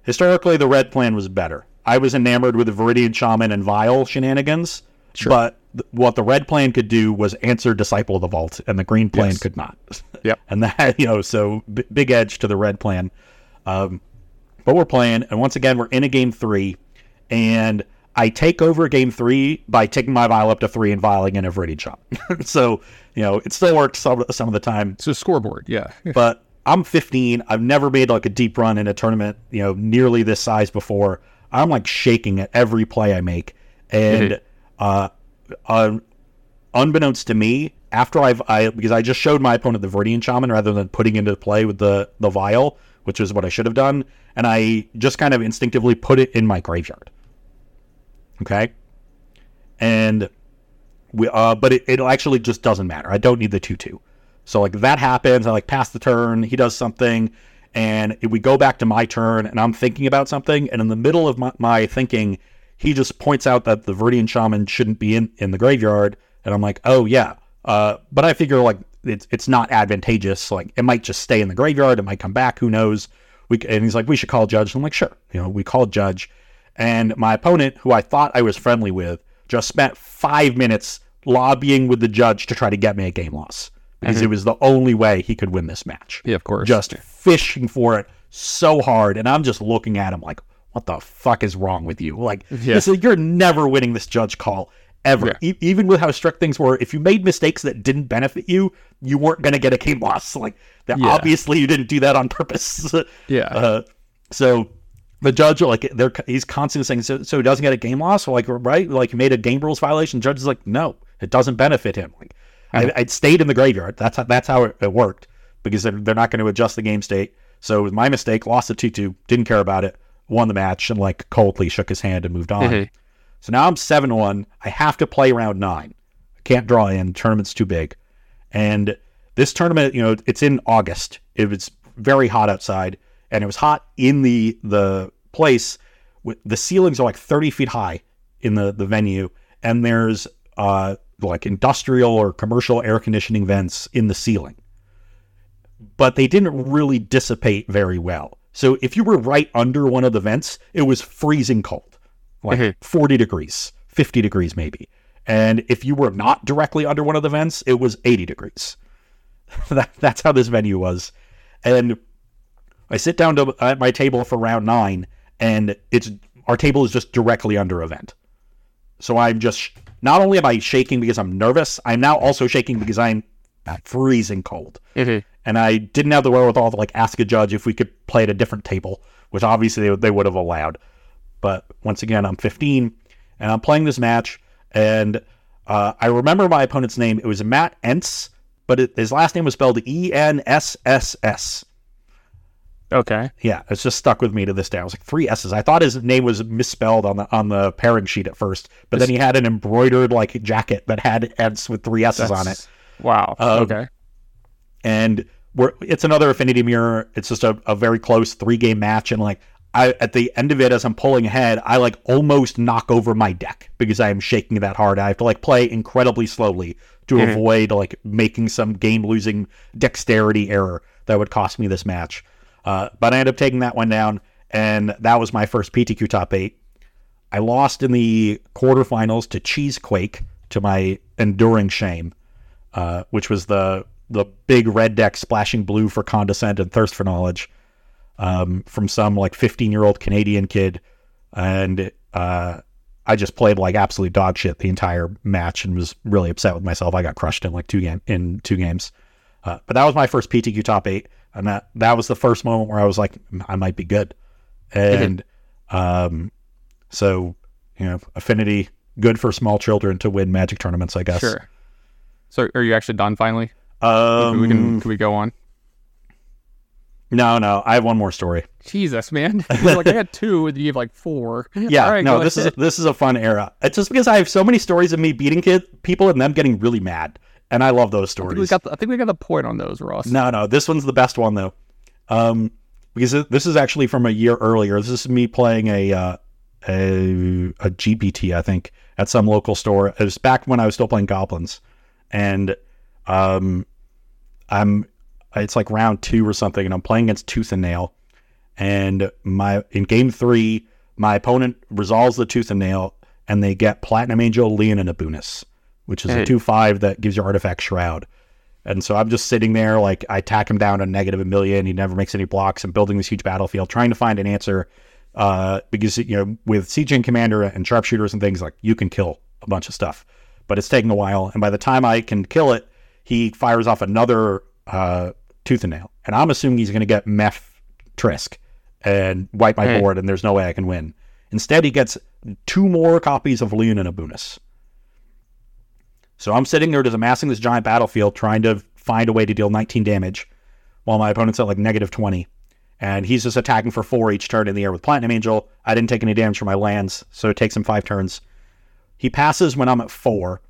Historically, the red plan was better. I was enamored with the Viridian Shaman and Vial shenanigans, but th- what the red plan could do was answer Disciple of the Vault, and the green plan Yes. could not. Yep. and that, you know, so b- big edge to the red plan. Um, but we're playing, and once again, we're in a game three, and I take over game three by taking my vial up to three and vialing in a Viridian Shaman. so, you know, it still works some, some of the time It's a scoreboard. Yeah. but I'm 15. I've never made like a deep run in a tournament, you know, nearly this size before. I'm like shaking at every play I make, and uh, uh, unbeknownst to me, after I've I because I just showed my opponent the Viridian Shaman rather than putting into play with the the vial, which is what I should have done, and I just kind of instinctively put it in my graveyard. Okay, and we uh, but it, it actually just doesn't matter. I don't need the two two. So like that happens, I like pass the turn, he does something, and we go back to my turn, and I'm thinking about something, and in the middle of my, my thinking, he just points out that the Viridian Shaman shouldn't be in, in the graveyard, and I'm like, oh yeah, uh, but I figure like it's it's not advantageous, like it might just stay in the graveyard, it might come back, who knows? We and he's like, we should call Judge. And I'm like, sure, you know, we called Judge, and my opponent, who I thought I was friendly with, just spent five minutes lobbying with the judge to try to get me a game loss because it was the only way he could win this match. Yeah, of course. Just fishing for it so hard, and I'm just looking at him like, "What the fuck is wrong with you? Like, Yeah. this you're never winning this judge call ever. Yeah. E- even with how strict things were, if you made mistakes that didn't benefit you, you weren't going to get a game loss. Like, that Yeah. obviously you didn't do that on purpose. Yeah. Uh, so the judge, like, they're he's constantly saying, so, so he doesn't get a game loss, like, right? Like, he made a game rules violation. The judge is like, no, it doesn't benefit him. Like, I, I'd stayed in the graveyard. That's how, that's how it, it worked because they're, they're not going to adjust the game state. So it was my mistake. Lost the two two. Didn't care about it. Won the match and like coldly shook his hand and moved on. Mhm. So now I'm seven one. I have to play round nine. I can't draw in. Tournament's too big. And this tournament, you know, it's in August. It was very hot outside, and it was hot in the the place. The ceilings are like 30 feet high in the the venue, and there's uh like industrial or commercial air conditioning vents in the ceiling. But they didn't really dissipate very well. So if you were right under one of the vents, it was freezing cold, like Mhm. 40 degrees, 50 degrees maybe. And if you were not directly under one of the vents, it was 80 degrees. that, that's how this venue was. And I sit down to, at my table for round nine, and it's our table is just directly under a vent. So I'm just not only am I shaking because I'm nervous, I'm now also shaking because I'm freezing cold. Mhm. And I didn't have the wherewithal to like ask a judge if we could play at a different table, which obviously they, they would have allowed. But once again, I'm 15 and I'm playing this match, and uh, I remember my opponent's name. It was Matt Entz, but it, his last name was spelled E N S S S. Okay. Yeah, it's just stuck with me to this day. I was like three S's. I thought his name was misspelled on the on the pairing sheet at first, but then he had an embroidered like jacket that had S with three S's on it. Wow. Um, okay. and we're it's another affinity mirror. It's just a, a very close three game match and like i at the end of it as i'm pulling ahead i like almost knock over my deck because i am shaking that hard. I have to like play incredibly slowly to Mhm. avoid like making some game losing dexterity error that would cost me this match. Uh, but i ended up taking that one down and that was my first ptq top eight. I lost in the quarterfinals to cheesequake to my enduring shame uh, which was the the big red deck splashing blue for condescend and thirst for knowledge um, from some like 15 year old Canadian kid, and uh, I just played like absolute dog shit the entire match and was really upset with myself. I got crushed in like two game in two games, uh, but that was my first PTQ top eight, and that that was the first moment where I was like, I might be good, and um, so you know, affinity good for small children to win magic tournaments, I guess. Sure. So are you actually done finally? Um, we can can we go on? No, no, I have one more story. Jesus, man. Like I had two, and you have like four. Yeah, right, no, this is ahead. this is a fun era. It's just because I have so many stories of me beating kid people and them getting really mad, and I love those I think we stories. got. The, I think we got the point on those, Ross. no, no, this one's the best one though, um, because this is actually from a year earlier. This is me playing a uh, a a GPT, I think, at some local store. It was back when I was still playing goblins, and um, I'm it's like round two or something, and I'm playing against Tooth and Nail, and my in game three, my opponent resolves the Tooth and Nail, and they get Platinum Angel, Leonin Abunas, which is Hey. a two five that gives you Artifact Shroud. And so I'm just sitting there, like I tack him down to negative a million. He never makes any blocks. I'm building this huge battlefield, trying to find an answer. Uh, because you know, with Siege-Gang Commander and sharpshooters and things like you can kill a bunch of stuff, but it's taking a while. And by the time I can kill it, he fires off another uh, tooth and nail, and I'm assuming he's going to get Meph Trisk and wipe my Hey. board, and there's no way I can win. Instead, he gets two more copies of Leonin Abunas. So I'm sitting there just amassing this giant battlefield, trying to find a way to deal 19 damage, while my opponent's at like negative 20. And he's just attacking for four each turn in the air with Platinum Angel. I didn't take any damage from my lands, so it takes him five turns. He passes when I'm at four,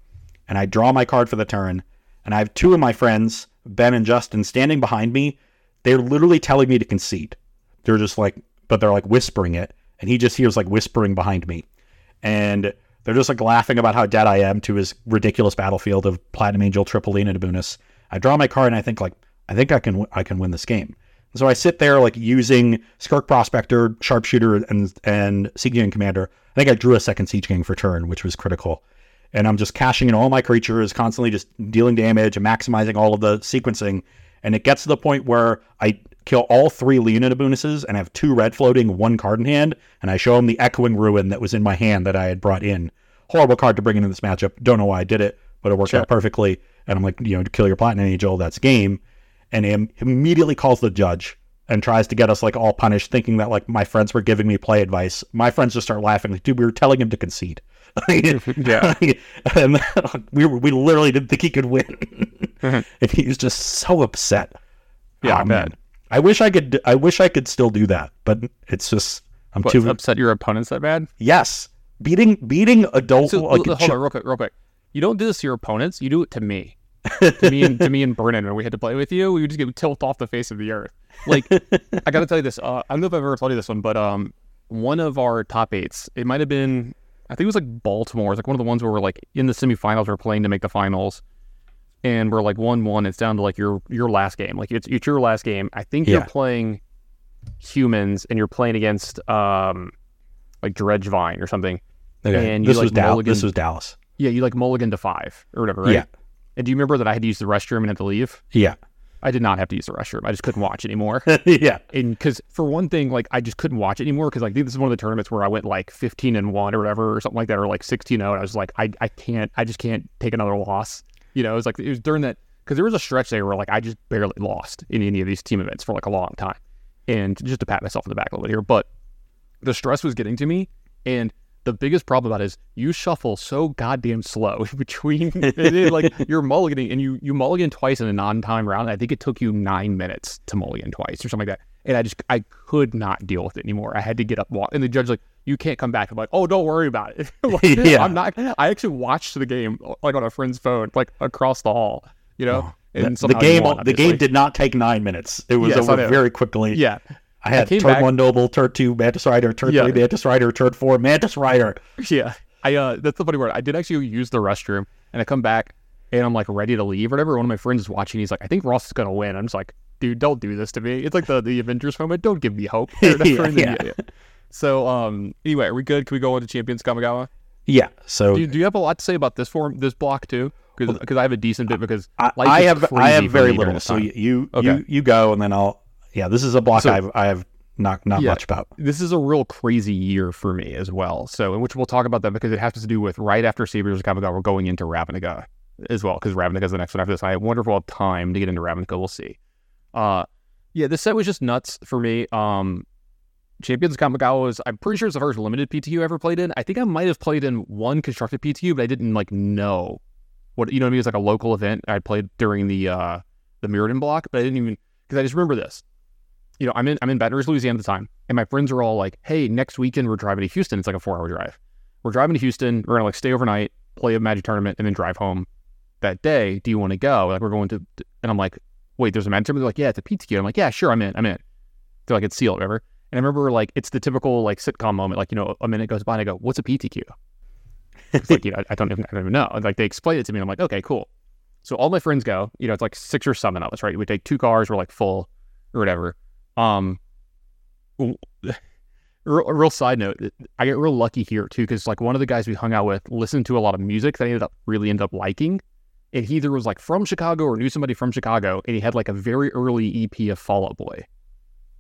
and I draw my card for the turn. And I have two of my friends, Ben and Justin, standing behind me. They're literally telling me to concede. They're just like, but they're like whispering it. And he just hears like whispering behind me. And they're just like laughing about how dead I am to his ridiculous battlefield of Platinum Angel, triple Leonin Abunas. I draw my card and I think like, I think I can I can win this game. And so I sit there like using Skirk Prospector, Sharpshooter, and and Siege Commander. I think I drew a second Siege Gang for turn, which was critical. And I'm just cashing in all my creatures, constantly just dealing damage and maximizing all of the sequencing. And it gets to the point where I kill all three Leonin Abunases and have two red floating, one card in hand, and I show him the Echoing Ruin that was in my hand that I had brought in. Horrible card to bring into this matchup. Don't know why I did it, but it worked Sure. out perfectly. And I'm like, you know, to kill your Platinum Angel, that's game. And he immediately calls the judge and tries to get us like all punished, thinking that like my friends were giving me play advice. My friends just start laughing, like, dude, we were telling him to concede. Yeah. and we were, we literally didn't think he could win, and he was just so upset. Yeah, Aw, I man. bet. I wish I could. I wish I could still do that, but it's just I'm What, too. upset your opponents that bad? yes, beating beating adult. So like, hold on, real quick, real quick. You don't do this to your opponents. You do it to me. to me and to me and Brennan when we had to play with you, we would just get tilt off the face of the earth. Like I got to tell you this. Uh, I don't know if I've ever told you this one, but um, one of our top eights, it might have been, I think it was like Baltimore. It's like one of the ones where we're like in the semifinals, we're playing to make the finals, and we're like one one. It's down to like your your last game. Like it's it's your last game. I think you're playing humans and you're playing against um, like Dredgevine or something. okay, and you, this like, was Dallas. This was Dallas. Yeah, you like mulligan to five or whatever, right? Yeah. And do you remember that I had to use the restroom and had to leave? Yeah, I did not have to use the restroom. I just couldn't watch anymore. yeah, and because for one thing, like I just couldn't watch anymore because like this is one of the tournaments where I went like 15 and one or whatever or something like that or like 16 0. And I was like, I, I can't, I just can't take another loss. You know, it was like it was during that because there was a stretch there where like I just barely lost in any of these team events for like a long time. And just to pat myself in the back a little bit here, but the stress was getting to me and the biggest problem about it is you shuffle so goddamn slow between like you're mulliganing and you you mulligan twice in a non-time round. I think it took you nine minutes to mulligan twice or something like that. and I just I could not deal with it anymore. I had to get up, walk, and the judge like, "You can't come back." I'm like, "Oh, don't worry about it." like, Yeah. I'm not. I actually watched the game like on a friend's phone, like across the hall. You know, The, and the somehow he game, won, the game did not take nine minutes. It was Yes, over very quickly. Yeah, I had came turn back- one noble, turn two mantis rider, turn Yeah. three mantis rider, turn four mantis rider. yeah. I uh, that's the funny part. I did actually use the restroom, and I come back, and I'm like ready to leave or whatever. One of my friends is watching. He's like, "I think Ross is gonna win." I'm just like, "Dude, don't do this to me." It's like the the Avengers moment. Don't give me hope. whatever. Yeah, yeah. So um, anyway, are we good? Can we go on to Champions Kamigawa? Yeah. So Do you, do you have a lot to say about this form, this block too? Because I have a decent bit because I, I have I have very little. So you you, Okay. you you go and then I'll yeah. This is a block So- I've I have not not Yeah. much about. this is a real crazy year for me as well. So, in which we'll talk about that because it has to do with right after Saviors of Kamigawa, we're going into Ravnica as well because Ravnica is the next one after this. I wonder if we'll have time to get into Ravnica. We'll see. Uh, yeah, this set was just nuts for me. Um, Champions of Kamigawa was, I'm pretty sure it's the first limited PTQ I ever played in. I think I might have played in one constructed PTQ, but I didn't like know what, you know what I mean? It was like a local event I played during the, uh, the Mirrodin block, but I didn't even, because I just remember this. You know, I'm in, I'm in Baton Rouge, Louisiana at the time, and my friends are all like, hey, next weekend we're driving to Houston. It's like a four hour drive. We're driving to Houston. We're to like stay overnight, play a magic tournament, and then drive home that day. Do you want to go? Like, we're going to, and I'm like, wait, there's a magic tournament? They're like, yeah, it's a PTQ. I'm like, yeah, sure, I'm in. I'm in. They're like, it's sealed, whatever. And I remember like, it's the typical like sitcom moment. Like, you know, a minute goes by and I go, what's a PTQ? It's like, you know, I don't even, I don't even know. Like, they explained it to me. And I'm like, okay, cool. So all my friends go, you know, it's like six or seven of us, right? We take two cars, we're like full or whatever. Um, real, a real side note, I get real lucky here too, because like one of the guys we hung out with listened to a lot of music that I ended up really ended up liking. And he either was like from Chicago or knew somebody from Chicago, and he had like a very early EP of Fall Out Boy. And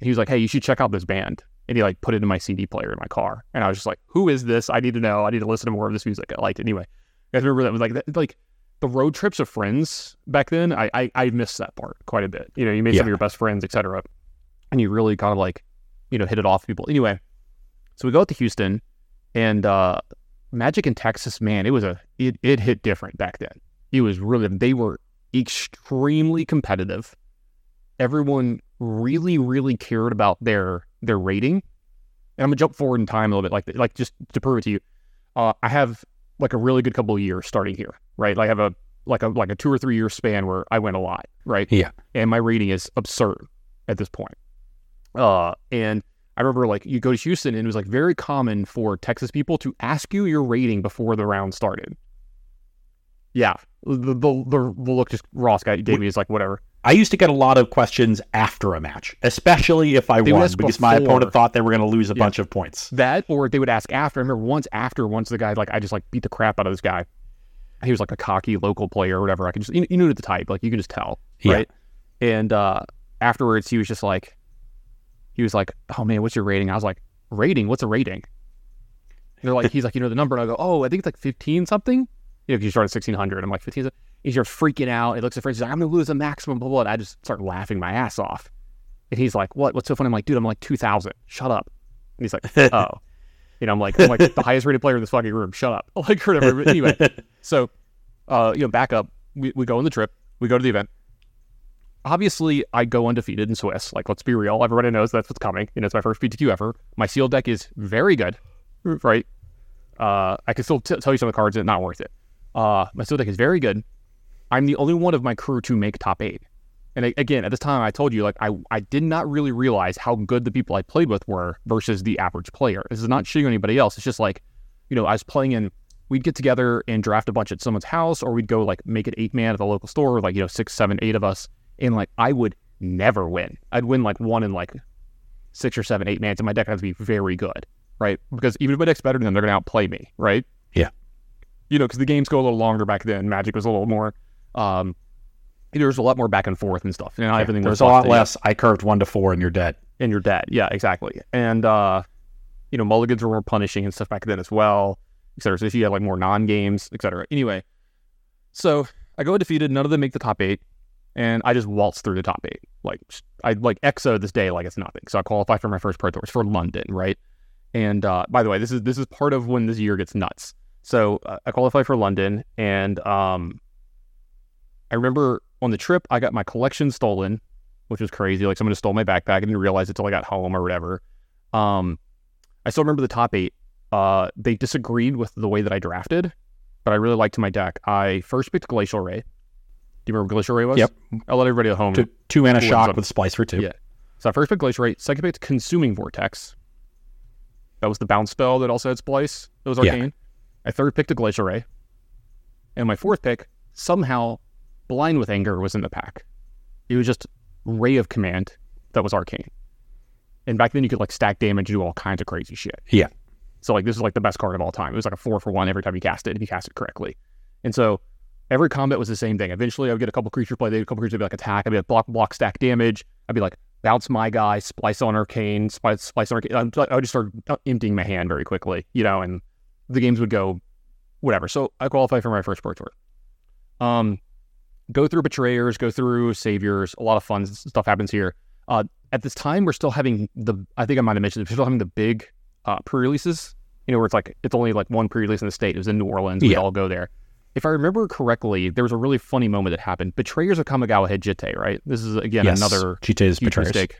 he was like, "Hey, you should check out this band." And he like put it in my CD player in my car, and I was just like, "Who is this? I need to know. I need to listen to more of this music." I liked it anyway. I remember that was like that, like the road trips of friends back then. I I, I missed that part quite a bit. You know, you made some of your best friends, etc. And you really kind of like, you know, hit it off with people. Anyway, so we go out to Houston, and uh Magic in Texas, man, it was a it, it hit different back then. It was really they were extremely competitive. Everyone really, really cared about their their rating. And I'm gonna jump forward in time a little bit, like like just to prove it to you. Uh, I have like a really good couple of years starting here, right? Like I have a like a like a two or three year span where I went a lot, right? Yeah. And my rating is absurd at this point. Uh, and I remember like you go to Houston and it was like very common for Texas people to ask you your rating before the round started. Yeah, the the, the, the look just Ross guy gave me is like whatever. I used to get a lot of questions after a match, especially if I They won, because my opponent thought they were going to lose a Yeah. bunch of points. That or they would ask after. I remember once after once the guy like I just like beat the crap out of this guy. He was like a cocky local player or whatever. I could just you, you knew the type like you could just tell Yeah. right. And uh, afterwards he was just like, he was like, oh man, what's your rating? I was like, rating? What's a rating? And they're like, he's like, you know the number, and I go, oh, I think it's like fifteen something. You know, you start at sixteen hundred. I'm like fifteen. He's He starts freaking out. He looks at friends. He's like, I'm gonna lose the maximum. Blah blah. And I just start laughing my ass off. And he's like, what? What's so funny? I'm like, dude, I'm like two thousand. Shut up. And he's like, oh. You know, I'm like, I'm like the highest rated player in this fucking room. Shut up. Like, whatever. But anyway, so, uh, you know, back up. We, we go on the trip. We go to the event. Obviously, I go undefeated in Swiss. Like, let's be real. Everybody knows that's what's coming. You know, it's my first PTQ ever. My sealed deck is very good, right? Uh, I can still t- tell you some of the cards that not worth it. Uh, my sealed deck is very good. I'm the only one of my crew to make top eight. And a- again, at this time, I told you, like, I, I did not really realize how good the people I played with were versus the average player. This is not shitting anybody else. It's just like, you know, I was playing in, we'd get together and draft a bunch at someone's house, or we'd go, like, make it eight man at the local store, like, you know, six, seven, eight of us. And, like, I would never win. I'd win, like, one in, like, six or seven, eight mans, and my deck has to be very good, right? Because even if my deck's better than them, they're going to outplay me, right? Yeah. You know, because the games go a little longer back then. Magic was a little more, um, there was a lot more back and forth and stuff. And not everything There's was a lot less. I curved one to four, and you're dead. and you're dead. Yeah, exactly. And uh, you know, mulligans were more punishing and stuff back then as well, et cetera. So you had like more non games, et cetera. Anyway, so I go undefeated. None of them make the top eight, and I just waltz through the top eight. Like I like EXO this day like it's nothing. So I qualify for my first Pro Tours for London, right? And uh, by the way, this is this is part of when this year gets nuts. So uh, I qualify for London, and um, I remember on the trip I got my collection stolen which was crazy. Like someone just stole my backpack. I didn't realize it until I got home or whatever. Um, I still remember the top eight. Uh, they disagreed with the way that I drafted, but I really liked my deck. I first picked Glacial Ray. Do you remember Glacial Ray was? Yep. I'll let everybody at home. Two, two mana Cool, shock with splice for two. Yeah. So I first picked Glacial Ray. Second picked Consuming Vortex. That was the bounce spell that also had Splice. That was Yeah. arcane. I third picked a Glacial Ray. And my fourth pick, somehow, Blind with Anger was in the pack. It was just Ray of Command that was arcane. And back then you could like stack damage, and do all kinds of crazy shit. Yeah. So like this is like the best card of all time. It was like a four for one every time you cast it if you cast it correctly. And so every combat was the same thing. Eventually I would get a couple creatures play, They a couple creatures would be like attack, I'd be like block block stack damage. I'd be like bounce my guy, splice on arcane, splice splice on arcane. I would just start emptying my hand very quickly, you know, and the games would go whatever. So I qualified for my first pro tour. Um, go through betrayers, go through saviors. A lot of fun stuff happens here. Uh, at this time, we're still having the. I think I might have mentioned it, we're still having the big uh, pre-releases. You know, where it's like it's only like one pre-release in the state. It was in New Orleans. We'd Yeah. all go there. If I remember correctly, there was a really funny moment that happened. Betrayers of Kamigawa had Jitte, right? This is again yes. another huge betrayers. mistake.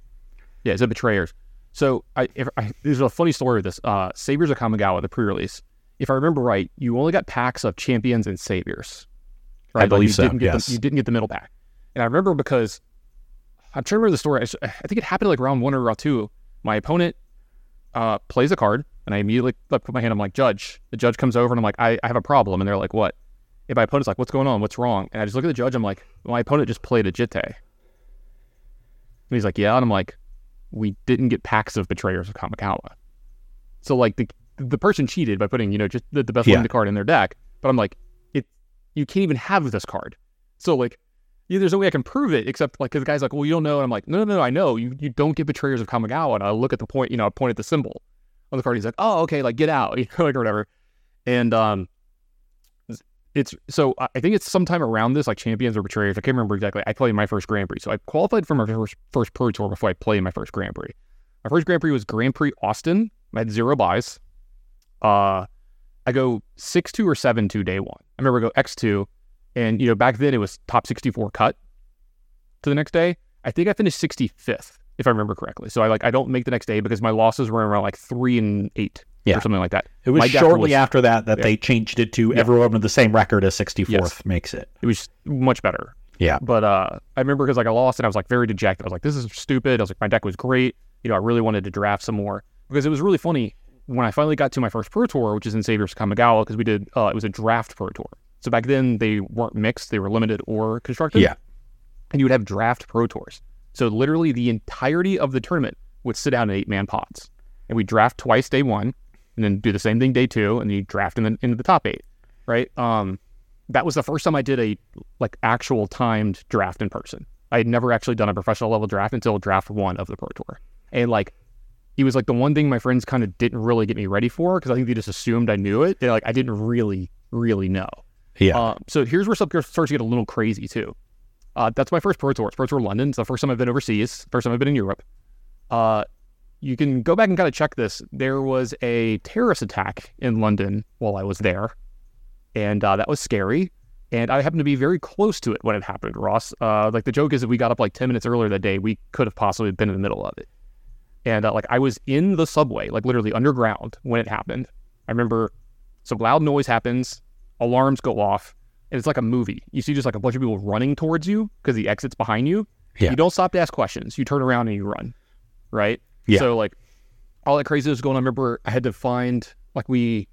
Yeah, it's a betrayers. So I, if I there's a funny story with this. Uh, Saviors of Kamigawa, the pre-release. If I remember right, you only got packs of champions and saviors. I Like, believe you so, Didn't get yes. the, you didn't get the middle pack, and I remember because I'm trying to remember the story. I, think it happened like round one or round two. My opponent uh, plays a card, and I immediately like, put my hand. I'm like, Judge. The judge comes over, and I'm like, I, I have a problem, and they're like, What? And my opponent's like, What's going on? What's wrong? And I just look at the judge. I'm like, My opponent just played a Jitte. And he's like, Yeah. And I'm like, We didn't get packs of Betrayers of Kamigawa. So like the the person cheated by putting you know just the, the best Yeah. limited card in their deck. But I'm like, it you can't even have this card. So like, yeah, there's no way I can prove it except like 'cause the guy's like, well, you don't know, and I'm like, no, no, no, I know. You you don't get Betrayers of Kamigawa. And I look at the point, you know, I point at the symbol on the card. He's like, oh, okay, like get out, you know, like or whatever. And um, it's so I think it's sometime around this, like champions or betrayers. I can't remember exactly. I played my first Grand Prix, so I qualified for my first first Pro Tour before I played my first Grand Prix. My first Grand Prix was Grand Prix Austin. I had zero buys. Uh, I go six two or seven two day one. I remember I go X two, and you know back then it was top sixty four cut to the next day. I think I finished sixty fifth if I remember correctly. So I like I don't make the next day because my losses were around like three and eight Yeah. or something like that. It was My shortly was- after that that Yeah. they changed it to Yeah. everyone with the same record as 64th Yes. makes it. It was much better. Yeah. But uh, I remember because like I lost and I was like very dejected. I was like, this is stupid. I was like, my deck was great. You know, I really wanted to draft some more because it was really funny when I finally got to my first pro tour, which is in Saviors Kamigawa, because we did uh, it was a draft pro tour. So back then they weren't mixed; they were limited or constructed. Yeah. and you would have draft pro tours. So literally the entirety of the tournament would sit down in eight man pods, and we draft twice day one, and then do the same thing day two, and you draft in the, into the top eight, right? Um, that was the first time I did a like actual timed draft in person. I had never actually done a professional level draft until draft one of the pro tour, and like he was like the one thing my friends kind of didn't really get me ready for because I think they just assumed I knew it. They're like I didn't really really know. Yeah. Uh, so here's where stuff starts to get a little crazy too. Uh, that's my first Pro Tour. It's Pro Tour London. It's the first time I've been overseas. First time I've been in Europe. Uh, you can go back and kind of check this. There was a terrorist attack in London while I was there, and uh, that was scary. And I happened to be very close to it when it happened, Ross. Uh, like the joke is that we got up like ten minutes earlier that day. We could have possibly been in the middle of it. And uh, like I was in the subway, like literally underground when it happened. I remember some loud noise happens, alarms go off, and it's like a movie. You see just like a bunch of people running towards you because the exit's behind you. Yeah. You don't stop to ask questions. You turn around and you run, right? Yeah. So like all that crazy was going on. I remember I had to find like we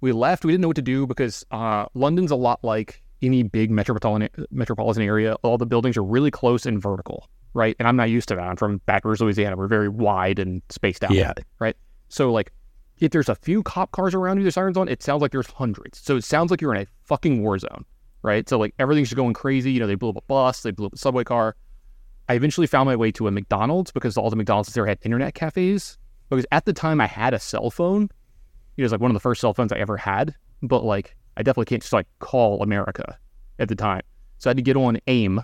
we left. We didn't know what to do because uh, London's a lot like any big metropolitan metropolitan area. All the buildings are really close and vertical, right? And I'm not used to that. I'm from Baton Louisiana. We're very wide and spaced out. Yeah. Right. So like if there's a few cop cars around you, the sirens on, it sounds like there's hundreds. So it sounds like you're in a fucking war zone, right? So like everything's just going crazy. You know, they blew up a bus, they blew up a subway car. I eventually found my way to a McDonald's because all the McDonald's there had internet cafes. Because at the time I had a cell phone. It was like one of the first cell phones I ever had. But like I definitely can't just like call America at the time. So I had to get on AIM,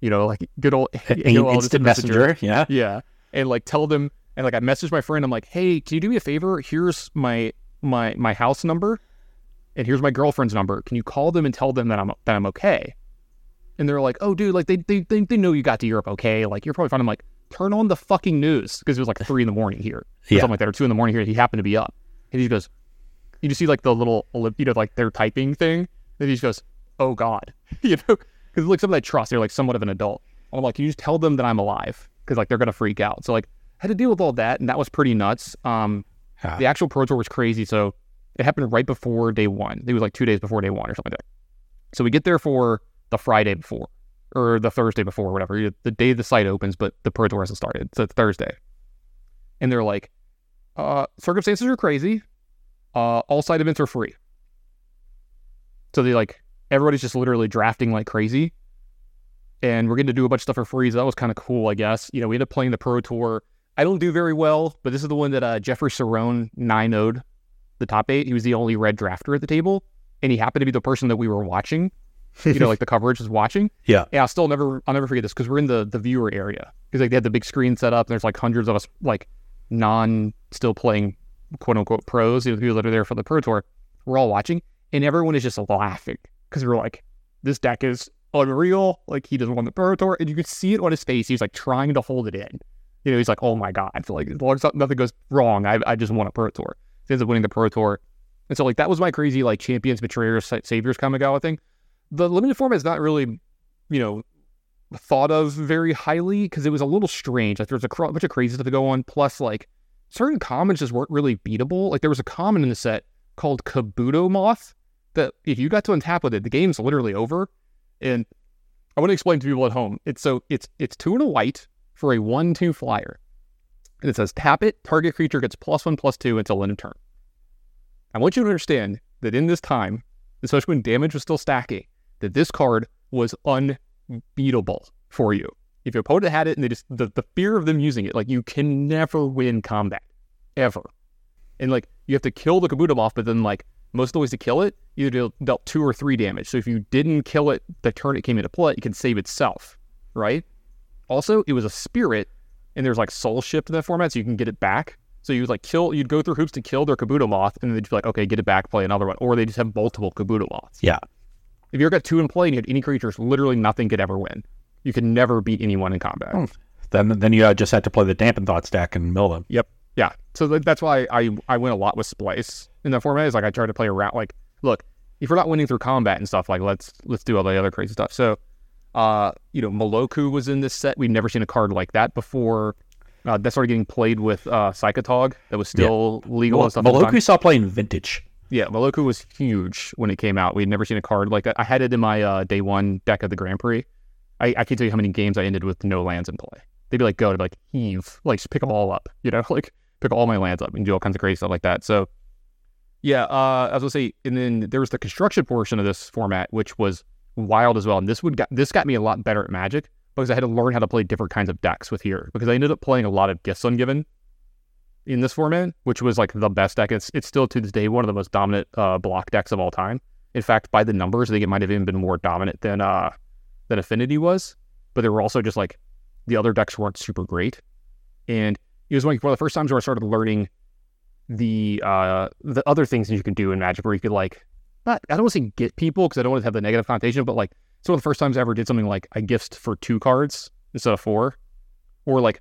you know, like good old AOL Instant messenger. Yeah. yeah, and like tell them, and like I messaged my friend. I'm like, hey, can you do me a favor? Here's my my my house number, and here's my girlfriend's number. Can you call them and tell them that I'm that I'm okay? And they're like, "Oh, dude, like they they they, they know you got to Europe okay. Like you're probably fine." I'm like, "Turn on the fucking news," because it was like three in the morning here, or Yeah. something like that, or two in the morning here. He happened to be up, and he goes, "You just see like the little, you know, like their typing thing." Then he just goes, "Oh God," you know, because like someone I trust, they're like somewhat of an adult. I'm like, "Can you just tell them that I'm alive?" Because like they're gonna freak out. So like, I had to deal with all that, and that was pretty nuts. Um, Ah. the actual Pro Tour was crazy. So it happened right before day one. It was like two days before day one or something like that. So we get there for the Friday before or the Thursday before, whatever. The day the site opens, but the Pro Tour hasn't started. So it's Thursday. And they're like, uh, circumstances are crazy. Uh, all site events are free. So they like, everybody's just literally drafting like crazy. And we're getting to do a bunch of stuff for free. So that was kind of cool, I guess. You know, we ended up playing the Pro Tour. I don't do very well, but this is the one that uh, Geoffrey Siron 9 0'd the top eight. He was the only red drafter at the table. And he happened to be the person that we were watching. You know, like the coverage is watching. Yeah. Yeah, I'll still never I'll never forget this because we're in the the viewer area. Because like they had the big screen set up and there's like hundreds of us like non still playing quote unquote pros, you know, the people that are there for the pro tour. We're all watching and everyone is just laughing because we're like, this deck is unreal. Like he doesn't want the pro tour, and you could see it on his face. He's like trying to hold it in. You know, he's like, oh my god, like as long as nothing goes wrong, I I just want a pro tour. He ends up winning the pro tour, and so like that was my crazy like champions, betrayers, sa- saviors Kamigawa thing. The limited format is not really, you know, thought of very highly because it was a little strange. Like there's a cr- bunch of crazy stuff to go on. Plus, like certain commons just weren't really beatable. Like there was a common in the set called Kabuto Moth that if you got to untap with it, the game's literally over. And I want to explain to people at home. It's so it's it's two and a white for a one two flyer, and it says tap it. Target creature gets plus one plus two until end of turn. I want you to understand that in this time, especially when damage was still stacking, that this card was unbeatable for you. If your opponent had it and they just the, the fear of them using it, like you can never win combat. Ever. And like you have to kill the Kabuto off, but then like most of the ways to kill it, you deal, dealt two or three damage. So if you didn't kill it the turn it came into play, it can save itself, right? Also, it was a spirit, and there's like soul shift in that format, so you can get it back. So you would like kill, you'd go through hoops to kill their Kabuto moth, and then they'd be like, okay, get it back, play another one, or they just have multiple Kabuto moths. Yeah. If you ever got two in play and you had any creatures, literally nothing could ever win. You could never beat anyone in combat. Oh. Then then you uh, just had to play the dampen thought stack and mill them. Yep. Yeah. So th- that's why I I went a lot with Splice in that format. Is like I tried to play around. Like, look, if we're not winning through combat and stuff, like let's let's do all the other crazy stuff. So, uh, you know, Meloku was in this set. We'd never seen a card like that before. Uh, that started getting played with uh, Psychotog. That was still legal and stuff. at. Meloku saw playing vintage. Yeah, Meloku was huge when it came out. We had never seen a card like. I had it in my uh, day one deck of the Grand Prix. I, I can't tell you how many games I ended with no lands in play. They'd be like, go, to like, heave, like, just pick them all up, you know, like, pick all my lands up and do all kinds of crazy stuff like that. So, yeah, uh, I was gonna say, and then there was the construction portion of this format, which was wild as well. And this would got, this got me a lot better at Magic because I had to learn how to play different kinds of decks with here because I ended up playing a lot of Gifts Ungiven in this format, which was like the best deck. It's it's still to this day one of the most dominant uh, block decks of all time. In fact, by the numbers, I think it might have even been more dominant than uh than Affinity was. But there were also just like the other decks weren't super great, and it was one of the first times where I started learning the uh the other things that you can do in Magic, where you could like not I don't want to say get people because I don't want to have the negative connotation, but like it's one of the first times I ever did something like I gifts for two cards instead of four, or like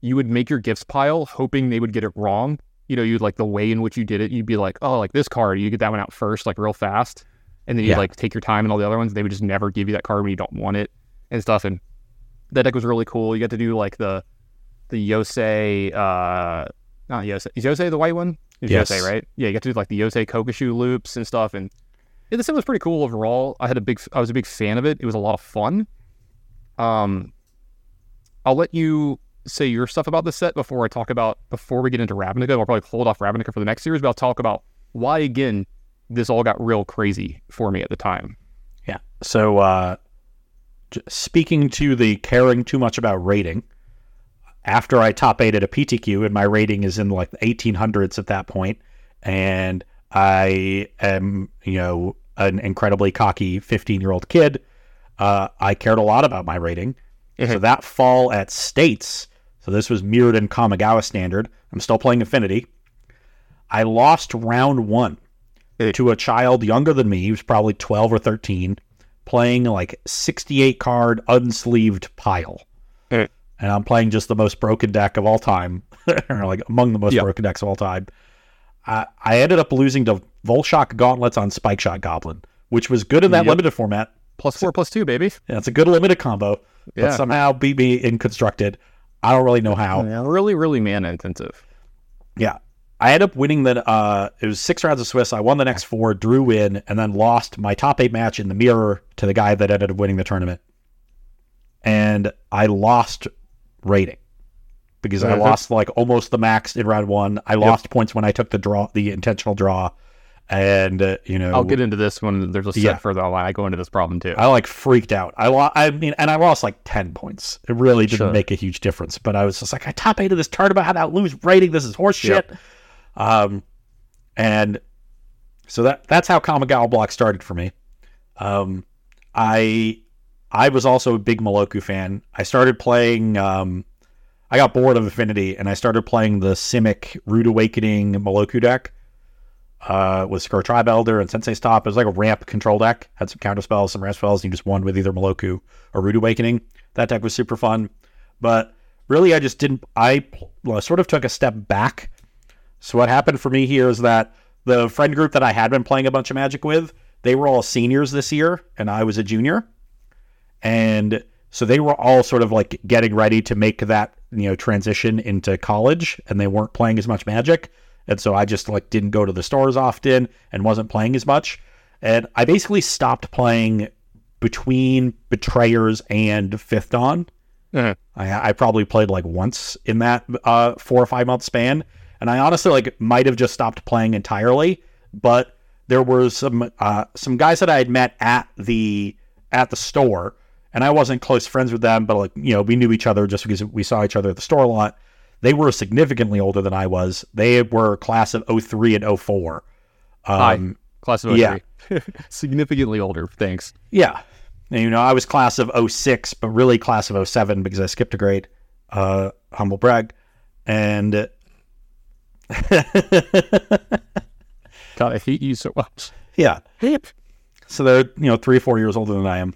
you would make your gifts pile hoping they would get it wrong. You know, you'd like the way in which you did it, you'd be like, oh, like this card, you get that one out first, like real fast. And then you'd Yeah. like take your time and all the other ones, they would just never give you that card when you don't want it and stuff. And that deck was really cool. You get to do like the the Yosei uh not Yosei. Is Yosei the white one? It's Yes. Yosei, right? Yeah, you get to do like the Yosei Kokusho loops and stuff and yeah, the set was pretty cool overall. I had a big I was a big fan of it. It was a lot of fun. Um I'll let you say your stuff about the set before I talk about before we get into Ravnica. I'll probably hold off Ravnica for the next series, but I'll talk about why again this all got real crazy for me at the time. Yeah. So, uh, speaking to the caring too much about rating, after I top eight at a PTQ, and my rating is in like the 1800s at that point, and I am, you know, an incredibly cocky 15 year old kid, uh, I cared a lot about my rating. So that fall at States, so this was mirrored in Kamigawa standard. I'm still playing Affinity. I lost round one to a child younger than me. He was probably 12 or 13 playing like 68 card unsleeved pile. And I'm playing just the most broken deck of all time, or like among the most Yeah. broken decks of all time. I, I ended up losing to Vulshok Gauntlets on Spikeshot Goblin, which was good in that Yep. limited format. Plus four, plus two, baby. Yeah, it's a good limited combo, but somehow beat me in constructed. I don't really know how. Yeah, really, really man intensive. Yeah. I ended up winning the uh it was six rounds of Swiss. I won the next four, drew in, and then lost my top eight match in the mirror to the guy that ended up winning the tournament. And I lost rating. Because I lost like almost the max in round one. I lost points when I took the draw the intentional draw. And uh, you know I'll get into this when there's a set Yeah. further. I go into this problem too. I like freaked out. I lo- I mean, and I lost like ten points. It really didn't Sure. make a huge difference. But I was just like, I top eight of this tournament. How I lose rating? This is horse shit. Um, and so that that's how Kamigawa Block started for me. Um, I I was also a big Meloku fan. I started playing. Um, I got bored of Affinity, and I started playing the Simic Rude Awakening Meloku deck uh, with Sakura Tribe Elder and Sensei's Top. It was like a ramp control deck. Had some counter spells, some ramp spells, and you just won with either Meloku or Rude Awakening. That deck was super fun. But really, I just didn't. I well, sort of took a step back. So what happened for me here is that the friend group that I had been playing a bunch of Magic with, they were all seniors this year, and I was a junior. And so they were all sort of like getting ready to make that you know transition into college, and they weren't playing as much Magic. And so I just like didn't go to the stores often and wasn't playing as much. And I basically stopped playing between Betrayers and Fifth Dawn. Uh-huh. I, I probably played like once in that uh, four or five month span, and I honestly like might have just stopped playing entirely. But there were some uh, some guys that I had met at the at the store, and I wasn't close friends with them, but like you know we knew each other just because we saw each other at the store a lot. They were significantly older than I was. They were class of 03 and 04. Um, Class of yeah. Significantly older. Thanks. Yeah. And, you know, I was class of 06, but really class of 07 because I skipped a grade. Uh, humble brag. And God, I hate you so much. yeah. So they're, you know, three or four years older than I am.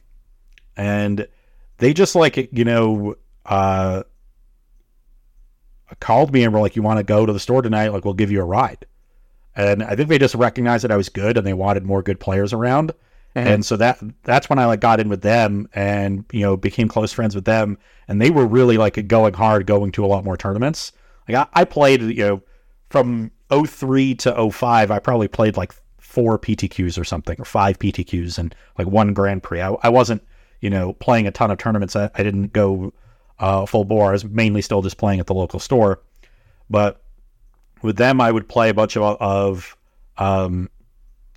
And they just like, you know, uh, called me and were like, you want to go to the store tonight? Like, we'll give you a ride. And I think they just recognized that I was good and they wanted more good players around. Uh-huh. And so that that's when I like got in with them and you know became close friends with them and they were really like going hard going to a lot more tournaments. Like I, I played you know from 03 to 05 I probably played like four PTQs or something or five PTQs and like one Grand Prix. I, I wasn't you know playing a ton of tournaments. I, I didn't go uh, full bore. I was mainly still just playing at the local store. But with them I would play a bunch of of um,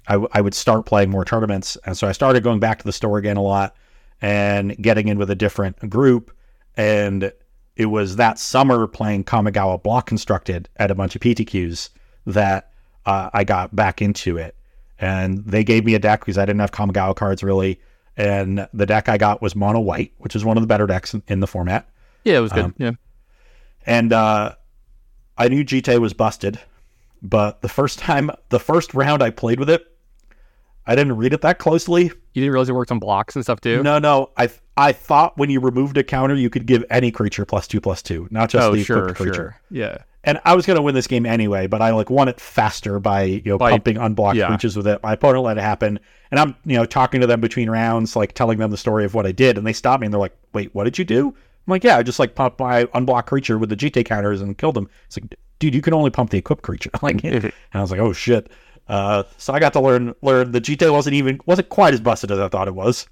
I, w- I would start playing more tournaments. And so I started going back to the store again a lot and getting in with a different group. And it was that summer playing Kamigawa Block Constructed at a bunch of PTQs that uh, I got back into it. And they gave me a deck because I didn't have Kamigawa cards really. And the deck I got was mono white, which is one of the better decks in, in the format. Yeah, it was good. Um, yeah. And uh, I knew Jitte was busted, but the first time, the first round I played with it, I didn't read it that closely. You didn't realize it worked on blocks and stuff too? No, no. I I thought when you removed a counter, you could give any creature plus two plus two, not just oh, the sure, equipped creature. sure. Yeah. And I was going to win this game anyway, but I like won it faster by you know By- pumping unblocked yeah. creatures with it. My opponent let it happen, and I'm you know talking to them between rounds, like telling them the story of what I did, and they stop me and they're like, "Wait, what did you do?" I'm like, "Yeah, I just like pumped my unblocked creature with the Jitte counters and killed them." It's like, dude, you can only pump the equipped creature. like, and I was like, "Oh shit." Uh, so I got to learn learn the Jitte wasn't even wasn't quite as busted as I thought it was.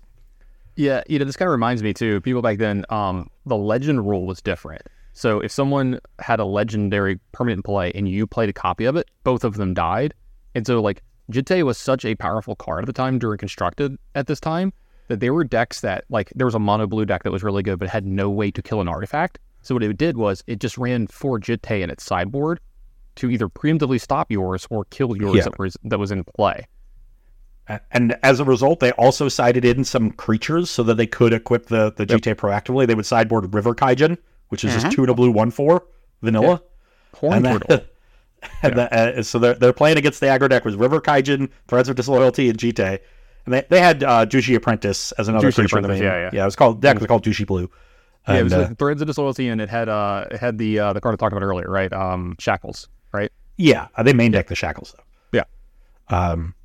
Yeah, you know, this kind of reminds me too. People back then, um, the legend rule was different. So if someone had a legendary permanent play and you played a copy of it, both of them died. And so like Jitte was such a powerful card at the time during constructed at this time that there were decks that like there was a mono blue deck that was really good but had no way to kill an artifact. So what it did was it just ran four Jitte in its sideboard to either preemptively stop yours or kill yours Yeah. that was that was in play. And as a result, they also sided in some creatures so that they could equip the, the GTA proactively. They would sideboard River Kaijin, which is just two to blue, one four, vanilla. Horn And, then, turtle. and then- uh, so they're, they're playing against the aggro deck was River Kaijin, Threads of Disloyalty, and Jitte. And they, they had uh, Jushi Apprentice as another Jushi creature. in the Apprentice, main- yeah, yeah. Yeah, it was called deck was called Jushi Blue. yeah, it was uh, Threads of Disloyalty, and it had uh, it had the uh, the card I talked about earlier, right? Um, Shackles, right? yeah, uh, they main deck the Shackles though. Yeah. Um,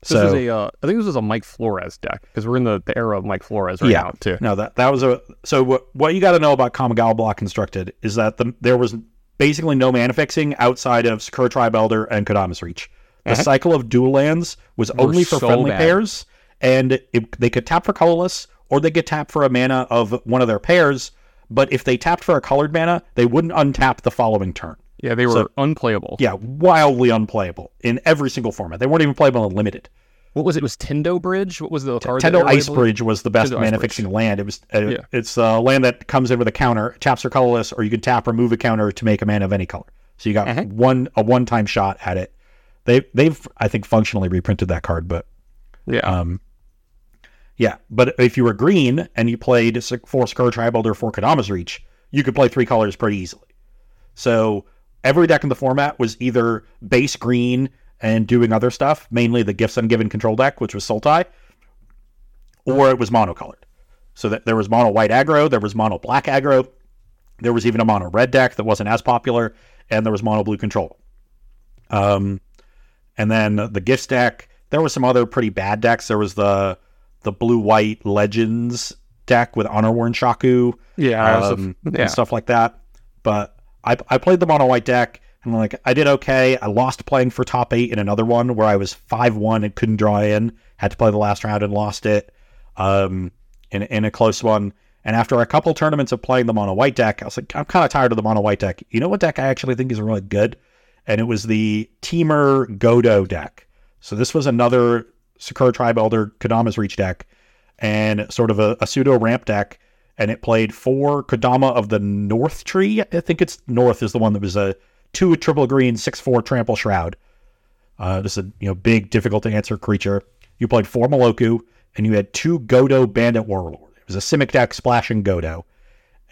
This so was a, uh, I think this was a Mike Flores deck because we're in the, the era of Mike Flores right Yeah. now too. No, that that was a so what what you got to know about Kamigawa Block Constructed is that the, there was basically no mana fixing outside of Sakura Tribe Elder and Kodama's Reach. The Uh-huh. cycle of dual lands was only for so friendly bad. pairs, and it, they could tap for colorless or they could tap for a mana of one of their pairs. But if they tapped for a colored mana, they wouldn't untap the following turn. Yeah, they were So- unplayable. Yeah, wildly unplayable in every single format. They weren't even playable in limited. What was it? it? Was Tendo Bridge? What was the card? Tendo Ice? Bridge was the best Tendo mana fixing land. It was uh, Yeah. it's a land that comes in with a counter, taps or colorless, or you can tap or move a counter to make a mana of any color. So you got Uh-huh. one a one time shot at it. They they've I think functionally reprinted that card, but Yeah. um yeah. But if you were green and you played four Skur Tribal or four Kodama's Reach, you could play three colors pretty easily. So every deck in the format was either base green and doing other stuff, mainly the Gifts Ungiven control deck, which was Sultai, or it was monocolored. So that there was mono white aggro, there was mono black aggro, there was even a mono red deck that wasn't as popular, and there was mono blue control. Um, and then the gifts deck, there was some other pretty bad decks. There was the the blue white legends deck with honor worn shaku yeah. um, yeah. and stuff like that. But I, I played the mono white deck and like I did okay. I lost playing for top eight in another one where I was five one and couldn't draw in. Had to play the last round and lost it um, in in a close one. And after a couple tournaments of playing the mono white deck, I was like, I'm kind of tired of the mono white deck. You know what deck I actually think is really good? And it was the Teamer Godo deck. So this was another Sakura Tribe Elder Kodama's Reach deck and sort of a, a pseudo ramp deck. And it played four Kodama of the North Tree. I think it's North is the one that was a two triple green, six four trample shroud. Uh, this is a you know big, difficult to answer creature. You played four Meloku, and you had two Godo Bandit Warlord. It was a Simic deck splashing Godo.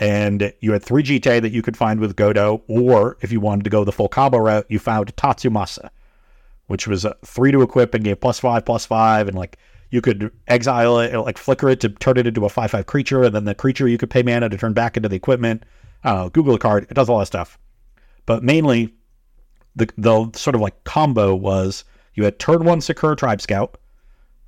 And you had three Jitte that you could find with Godo, or if you wanted to go the full combo route, you found Tatsumasa, which was three to equip and gave plus five, plus five, and like you could exile it, like flicker it to turn it into a five five creature, and then the creature you could pay mana to turn back into the equipment. Google the card, it does all that stuff. But mainly, the the sort of like combo was you had turn one Sakura Tribe Scout,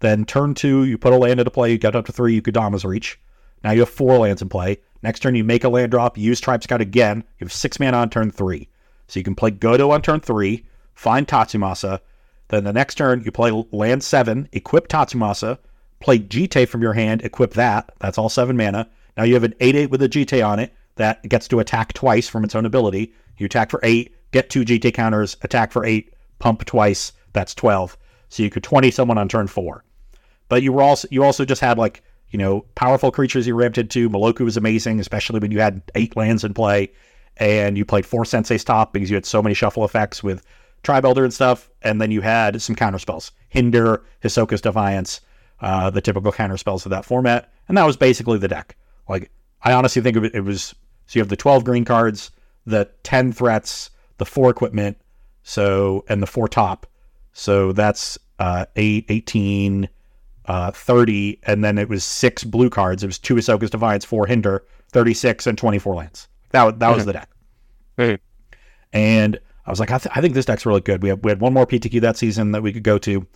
then turn two you put a land into play, you got up to three, you could Dama's Reach. Now you have four lands in play. Next turn you make a land drop, use Tribe Scout again. You have six mana on turn three, so you can play Godo on turn three, find Tatsumasa. Then the next turn you play land seven, equip Tatsumasa, play Jitte from your hand, equip that. That's all seven mana. Now you have an eight eight with a Jitte on it that gets to attack twice from its own ability. You attack for eight, get two Jitte counters, attack for eight, pump twice. That's twelve. So you could twenty someone on turn four. But you were also you also just had like you know powerful creatures you ramped into. Meloku was amazing, especially when you had eight lands in play, and you played four Sensei's top because you had so many shuffle effects with Tribe Elder and stuff. And then you had some counter spells, Hinder, Hisoka's Defiance, uh, the typical counter spells of that format, and that was basically the deck. Like I honestly think it, was so you have the twelve green cards, the ten threats, the four equipment, so and the four top. So that's uh, 8, 18, uh, 30, and then it was six blue cards. It was two Hisoka's Defiance, four Hinder, 36, and 24 lands. That, that was the deck. Hey, And I was like, I, th- I think this deck's really good. We, have, we had one more PTQ that season that we could go to,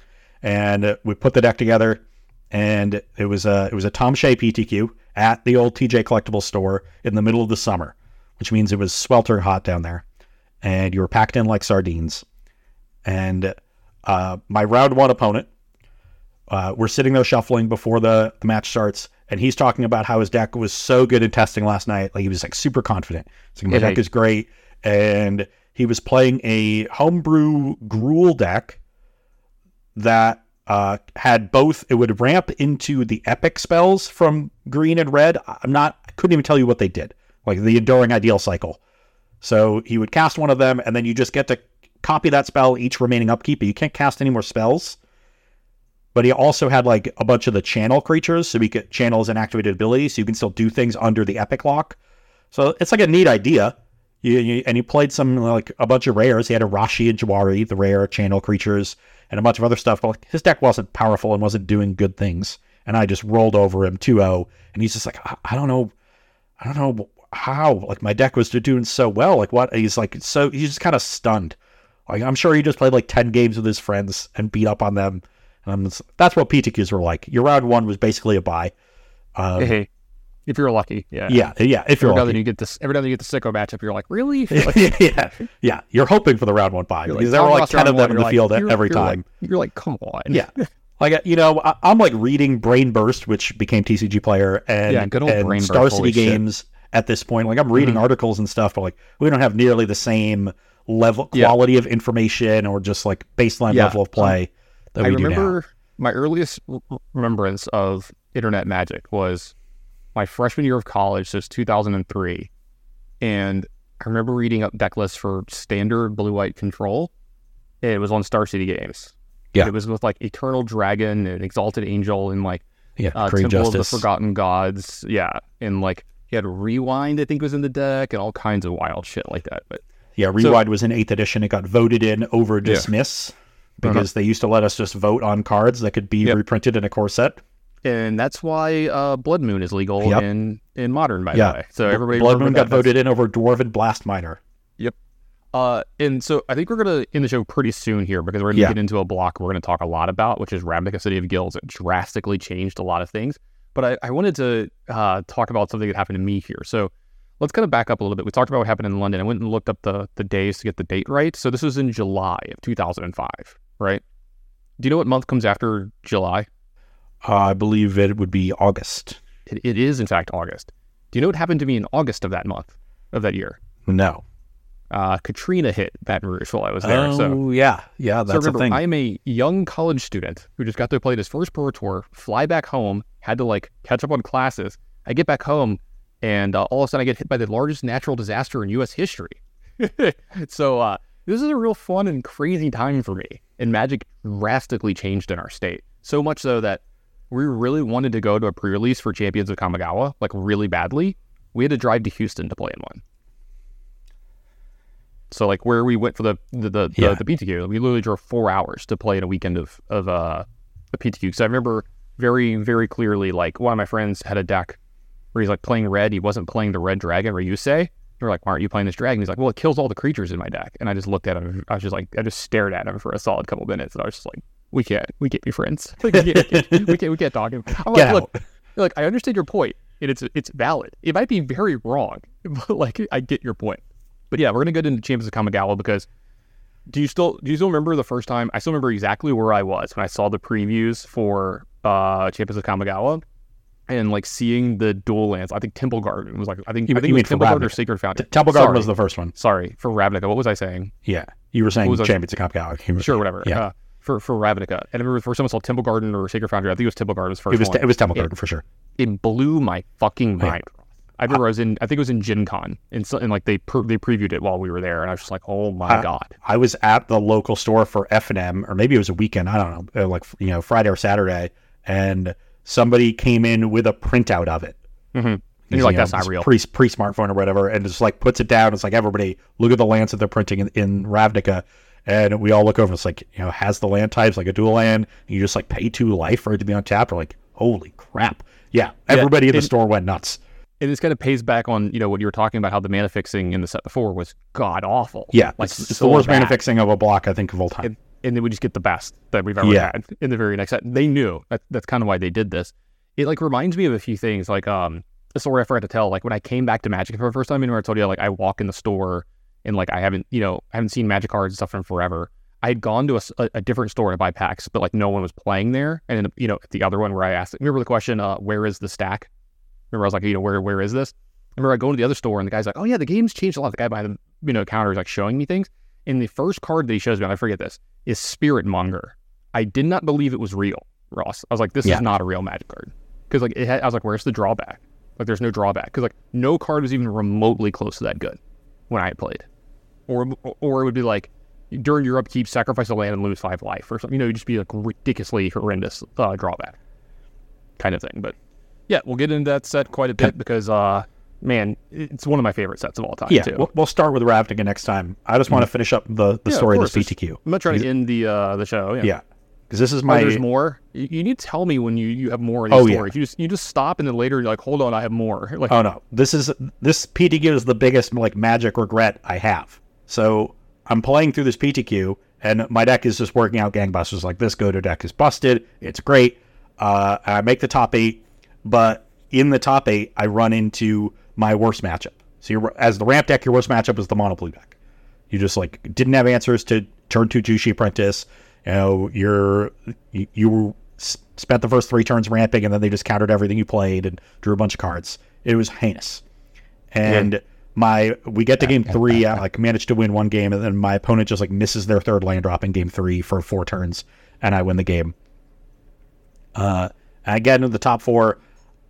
and uh, we put the deck together, and it was a, it was a Tom Shea PTQ at the old TJ Collectible store in the middle of the summer, which means it was sweltering hot down there, and you were packed in like sardines. And uh, my round one opponent, uh, we're sitting there shuffling before the, the match starts, and he's talking about how his deck was so good in testing last night. Like he was like super confident. He's like, my Yeah. deck is great, and he was playing a homebrew Gruul deck that uh, had both. It would ramp into the epic spells from green and red. I'm not. I couldn't even tell you what they did. Like the enduring ideal cycle. So he would cast one of them, and then you just get to copy that spell each remaining upkeep. But you can't cast any more spells. But he also had like a bunch of the channel creatures, so he could channels and activated abilities, so you can still do things under the epic lock. So it's like a neat idea. You, you, and he played some like a bunch of rares. He had Arashi and Jiwari, the rare channel creatures, and a bunch of other stuff. But like, his deck wasn't powerful and wasn't doing good things. And I just rolled over him 2-0. And he's just like, I, I don't know, I don't know how. Like my deck was doing so well. Like what? He's like so he's just kind of stunned. Like I'm sure he just played like 10 games with his friends and beat up on them. And that's what PTQs were like. Your round one was basically a buy. Um, Hey, if you're lucky, yeah. yeah, yeah. If you're Every now and lucky. you get this. Every now you get the sicko matchup. You're like, really? Like, yeah, yeah. You're hoping for the round one buy you're because there were like ten of them one, in the like- field you're- every you're time. Like, you're like, come on. Yeah, like you know, I, I'm like reading Brain Burst, which became TCG Player, and Yeah, good old and Brain Burst, Star holy City shit. Games at this point. Like I'm reading Mhm. articles and stuff, but like we don't have nearly the same level Yeah. quality of information or just like baseline Yeah, level of play that I we do now. remember my earliest remembrance of internet magic was my freshman year of college, so it's 2003, and I remember reading up deck lists for standard blue white control. It was on Star City Games. Yeah. it was with like Eternal Dragon and Exalted Angel and like Yeah, uh, Temple Justice. of the Forgotten Gods. Yeah, and like he had Rewind, I think, was in the deck, and all kinds of wild shit like that. But Yeah, Rewind was in eighth edition. It got voted in over Yeah. Dismiss because they used to let us just vote on cards that could be Yep. reprinted in a core set. and that's why uh, Blood Moon is legal Yep. in in modern, by Yeah. the way. So everybody Blood Moon got voted in over Dwarven Blast Miner. Uh, and so I think we're gonna end the show pretty soon here because we're gonna Yeah. get into a block we're gonna talk a lot about, which is Ravnica City of Guilds. It drastically changed a lot of things. But I, I wanted to uh, talk about something that happened to me here. So let's kind of back up a little bit. We talked about what happened in London. I went and looked up the the days to get the date right. So this was in July of 2005, right? Do you know what month comes after July? Uh, I believe it would be August. It, it is in fact August. Do you know what happened to me in August of that month of that year? No. Uh, Katrina hit Baton Rouge while I was there. oh, so yeah. Yeah, So that's remember, a thing. I'm a young college student who just got to play his first pro tour, fly back home, had to like catch up on classes. I get back home, and uh, all of a sudden I get hit by the largest natural disaster in U.S. history. so uh, this is a real fun and crazy time for me. And Magic drastically changed in our state, so much so that we really wanted to go to a pre-release for Champions of Kamigawa, like really badly. We had to drive to Houston to play in one. So like where we went for the the the, Yeah. the, the PTQ, we literally drove four hours to play in a weekend of of uh the PTQ. Because I remember very very clearly like one of my friends had a deck where he's like playing red. He wasn't playing the red dragon Ryusei. We're like, why aren't you playing this dragon? He's like, well, it kills all the creatures in my deck. And I just looked at him. I was just like, I just stared at him for a solid couple minutes, and I was just like, we can't, we can't be friends. Like, we, can't, we can't, we can't talk. I'm Get like, out. look, look, I understand your point, and it's it's valid. It might be very wrong, but like, I get your point. But yeah, we're gonna get into Champions of Kamigawa because do you still do you still remember the first time? I still remember exactly where I was when I saw the previews for uh Champions of Kamigawa. And like seeing the dual lands, I think Temple Garden was like I think You- I think you it was Temple Garden or Sacred Fountain. Temple Garden Sorry. was the first one. Sorry for Ravnica. What was I saying? Yeah. You were saying Champions of Kamigawa. Sure, whatever. Yeah. Uh, for for Ravnica, and I remember the first time I saw Temple Garden or Sacred Foundry. I think it was Temple Garden was first It was, one. it was Temple. Garden for sure. it blew my fucking Yeah. mind. I remember I was in, I think it was in Gen Con, and, so, and like they per, they previewed it while we were there, and I was just like, oh my Uh, god. I was at the local store for F and M, or maybe it was a weekend. I don't know, uh, like you know, Friday or Saturday, and somebody came in with a printout of it. Mm-hmm. And You you're like, know, that's not real. Pre pre smartphone or whatever, and just like puts it down. It's like everybody look at the lands that they're printing in, in Ravnica, and we all look over. It's like you know has the land types like a dual land. And you just like pay two life for it to be on tap. We're like, holy crap! Yeah, everybody in the store went nuts. and this kind of pays back on you know what you were talking about how the mana fixing in the set before was god awful. Yeah, like it's, it's so the worst bad. mana fixing of a block I think of all time. and, and then we just get the best that we've ever Yeah. had in the very next set. They knew that, that's kind of why they did this. It like reminds me of a few things, like um, a story I forgot to tell. Like when I came back to Magic for the first time, and where I told you like I walk in the store and like I haven't, you know, I haven't seen Magic cards and stuff in forever. I had gone to a different store to buy packs, but like no one was playing there. And then you know the other one where I asked, remember the question, uh, where is the stack? Remember I was like, you know, where where is this? I remember I go to the other store and the guy's like, oh yeah, the game's changed a lot. The guy behind the you know counter is like showing me things. And the first card that he shows me, I forget this, is Spiritmonger. I did not believe it was real, Ross. I was like, this Yeah. is not a real Magic card because like it had, I was like, where's the drawback? Like, there's no drawback because like no card was even remotely close to that good when I played, or or it would be like during your upkeep, sacrifice a land and lose five life or something. You know, it'd just be like ridiculously horrendous uh, drawback kind of thing. But yeah, we'll get into that set quite a bit because uh, man, it's one of my favorite sets of all time. Yeah, too. we'll, we'll start with Ravnica next time. I just want to finish up the, the Yeah, story of course. this PTQ. I'm not trying to end the uh, the show. Yeah. Yeah, because this is Oh, my there's more. You, you need to tell me when you, you have more in Oh, these yeah. stories. You just you just stop and then later you're like, hold on, I have more. Like, Oh no, this is this PTQ is the biggest like magic regret I have. So I'm playing through this PTQ, and my deck is just working out gangbusters. Like this Godo deck is busted. It's great. Uh, I make the top eight, but in the top eight, I run into my worst matchup. So you're, as the ramp deck, your worst matchup is the mono blue deck. You just like didn't have answers to turn two Jushi Apprentice. You know, you're you, you spent the first three turns ramping, and then they just countered everything you played and drew a bunch of cards. It was heinous. And my we get to game three, I like managed to win one game, and then my opponent just like misses their third land drop in game three for four turns, and I win the game. Uh, I get into the top four.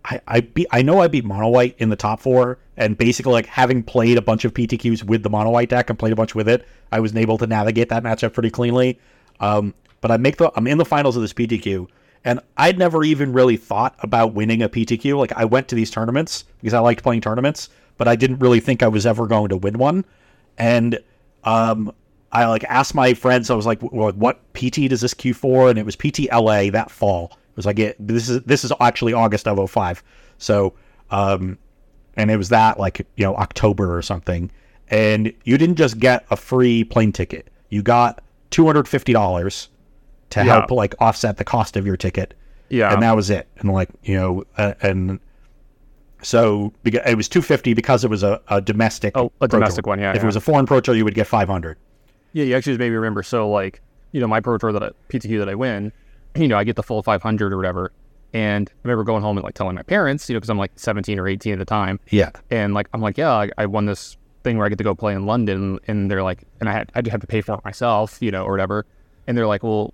I, I beat I know I beat mono white in the top four, and basically like having played a bunch of PTQs with the mono white deck and played a bunch with it, I was able to navigate that matchup pretty cleanly. Um, but I make the I'm in the finals of this PTQ, and I'd never even really thought about winning a PTQ. Like I went to these tournaments because I liked playing tournaments, but I didn't really think I was ever going to win one. And um, I like asked my friends. I was like, "What PT does this queue for?" And it was PT LA that fall. Was like, it, "This is this is actually August of 05. So, um, and it was that like you know October or something. And you didn't just get a free plane ticket; you got two hundred fifty dollars to Yeah. help like offset the cost of your ticket. Yeah. and that was it. And like you know, uh, and so it was two fifty because it was a, a domestic. Oh, a Pro Tour. domestic one, yeah, If yeah. it was a foreign pro tour, you would get five hundred. Yeah, you actually just made me remember. So like, you know, my pro tour that I, PTQ that I win, you know, I get the full 500 or whatever. And I remember going home and like telling my parents, you know, because I'm like 17 or 18 at the time, Yeah, and like I'm like, yeah, I, I won this thing where I get to go play in London, and they're like, and I had I have to pay for it myself, you know, or whatever. And they're like, well,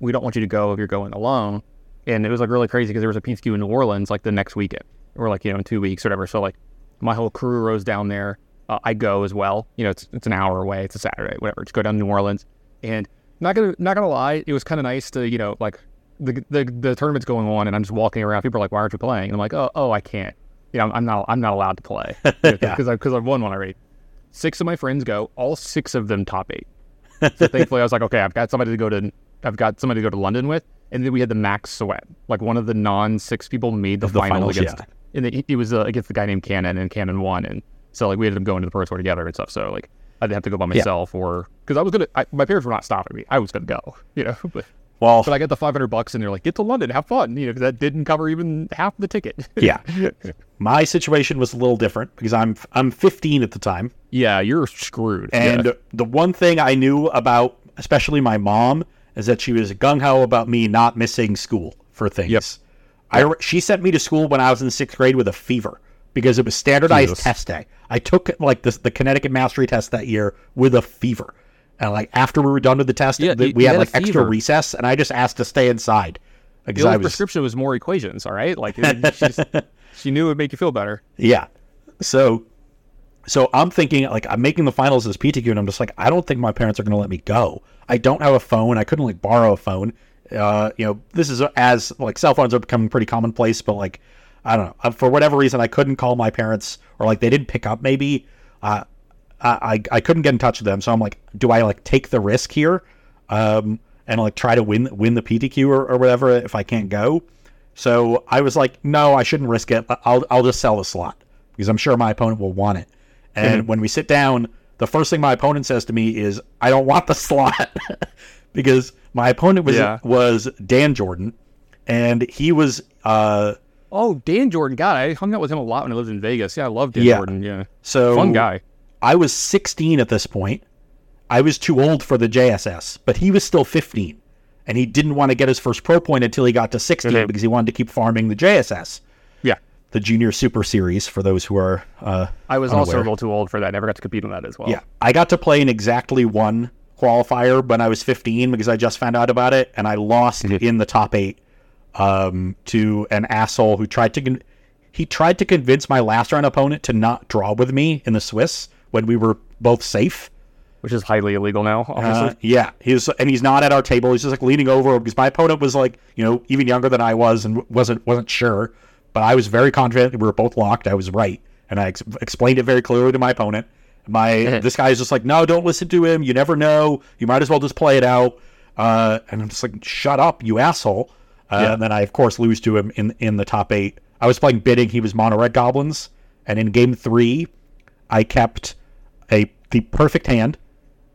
we don't want you to go if you're going alone. And it was like really crazy because there was a PTQ in New Orleans like the next weekend, or like you know in two weeks or whatever. So like my whole crew rows down there. Uh, I go as well. You know, it's it's an hour away. It's a Saturday, whatever. Just go down to New Orleans, and not gonna not gonna lie, it was kind of nice to you know like the, the the tournament's going on, and I'm just walking around. People are like, "Why aren't you playing?" And I'm like, "Oh, oh, I can't. You know, I'm, not I'm not allowed to play because Yeah. I because I've won one already." Six of my friends go. All six of them top eight. So thankfully, I was like, okay, I've got somebody to go to. I've got somebody to go to London with, and then we had the max sweat. Like one of the non-six people made the, the final finals, against, yeah. and it, it was uh, against the guy named Cannon, and Cannon won, and so like we ended up going to the pro tour together and stuff. So like I didn't have to go by myself, or because I was gonna. I, my parents were not stopping me. I was gonna go, you know. But, well, but I got the 500 bucks, and they're like, get to London, have fun, you know, because that didn't cover even half the ticket. yeah. My situation was a little different because I'm I'm 15 at the time, yeah, you're screwed. and yeah. the one thing I knew about, especially my mom, is that she was gung ho about me not missing school for things. Yep. I she sent me to school when I was in sixth grade with a fever because it was standardized Jesus. test day. I took like the the Connecticut Mastery test that year with a fever, and like after we were done with the test, Yeah, th- you- we had had like extra recess, and I just asked to stay inside because the I only was prescription was more equations, all right? Like, she, just- she knew it would make you feel better. Yeah. So so I'm thinking like I'm making the finals as PTQ and I'm just like I don't think my parents are going to let me go. I don't have a phone. I couldn't like borrow a phone. Uh, you know, this is as like cell phones are becoming pretty commonplace, but like I don't know. Uh, For whatever reason I couldn't call my parents or like they didn't pick up maybe. Uh I I, couldn't get in touch with them. So I'm like do I like take the risk here? Um and like try to win win the PTQ or, or whatever if I can't go. So I was like, no, I shouldn't risk it. I'll I'll just sell the slot because I'm sure my opponent will want it. And when we sit down, the first thing my opponent says to me is, "I don't want the slot," because my opponent was Yeah. was Dan Jordan, and he was uh Oh, Dan Jordan. God, I hung out with him a lot when I lived in Vegas. Yeah, I love Dan Yeah. Jordan. Yeah. so Fun guy. I was 16 at this point. I was too old for the JSS, but he was still 15, and he didn't want to get his first pro point until he got to 16 Okay. because he wanted to keep farming the JSS. Yeah. the Junior Super Series for those who are uh, I was also a little too old for that. Never got to compete in that as well. Yeah, I got to play in exactly one qualifier when I was 15 because I just found out about it, and I lost in the top eight um, to an asshole who tried to con- he tried to convince my last round opponent to not draw with me in the Swiss when we were both safe. Which is highly illegal now, obviously. Uh, yeah, he's and he's not at our table. He's just like leaning over because my opponent was like you know even younger than I was and wasn't wasn't sure, but I was very confident we were both locked. I was right, and I ex- explained it very clearly to my opponent. My this guy is just like, no, don't listen to him. You never know. You might as well just play it out. Uh, and I'm just like, shut up, you asshole. Uh, Yeah. And then I of course lose to him in in the top eight. I was playing bidding. He was mono red goblins, and in game three, I kept a the perfect hand.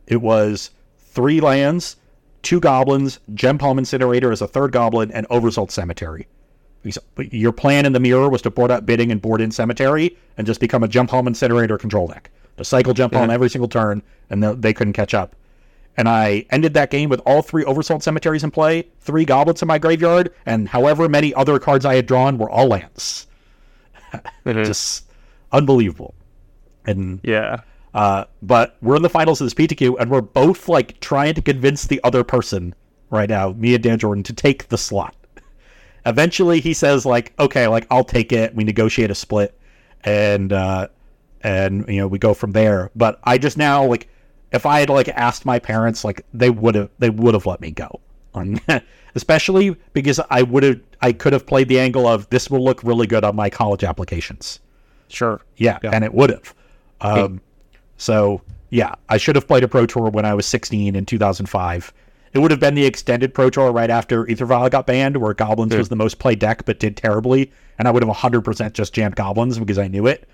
It was three lands, two goblins, Gempalm Incinerator as a third goblin, and Oversold Cemetery. Your plan in the mirror was to board out bidding and board in cemetery and just become a Gempalm Incinerator control deck. To cycle Gempalm every single turn, and they couldn't catch up. And I ended that game with all three Oversold Cemeteries in play, three Goblets in my graveyard, and however many other cards I had drawn were all lands. Just unbelievable. And yeah. uh, but we're in the finals of this PTQ, and we're both like trying to convince the other person right now, me and Dan Jordan, to take the slot. Eventually, he says like, "Okay, like I'll take it." We negotiate a split, and uh, and you know we go from there. But I just now like, if I had like asked my parents, like they would have they would have let me go. On especially because I would have I could have played the angle of this will look really good on my college applications. Sure. Yeah, and it would have. Um, so yeah, I should have played a pro tour when I was 16 in 2005. It would have been the extended pro tour right after Aether Vial got banned, where Goblins was the most played deck but did terribly, and I would have 100% just jammed Goblins because I knew it.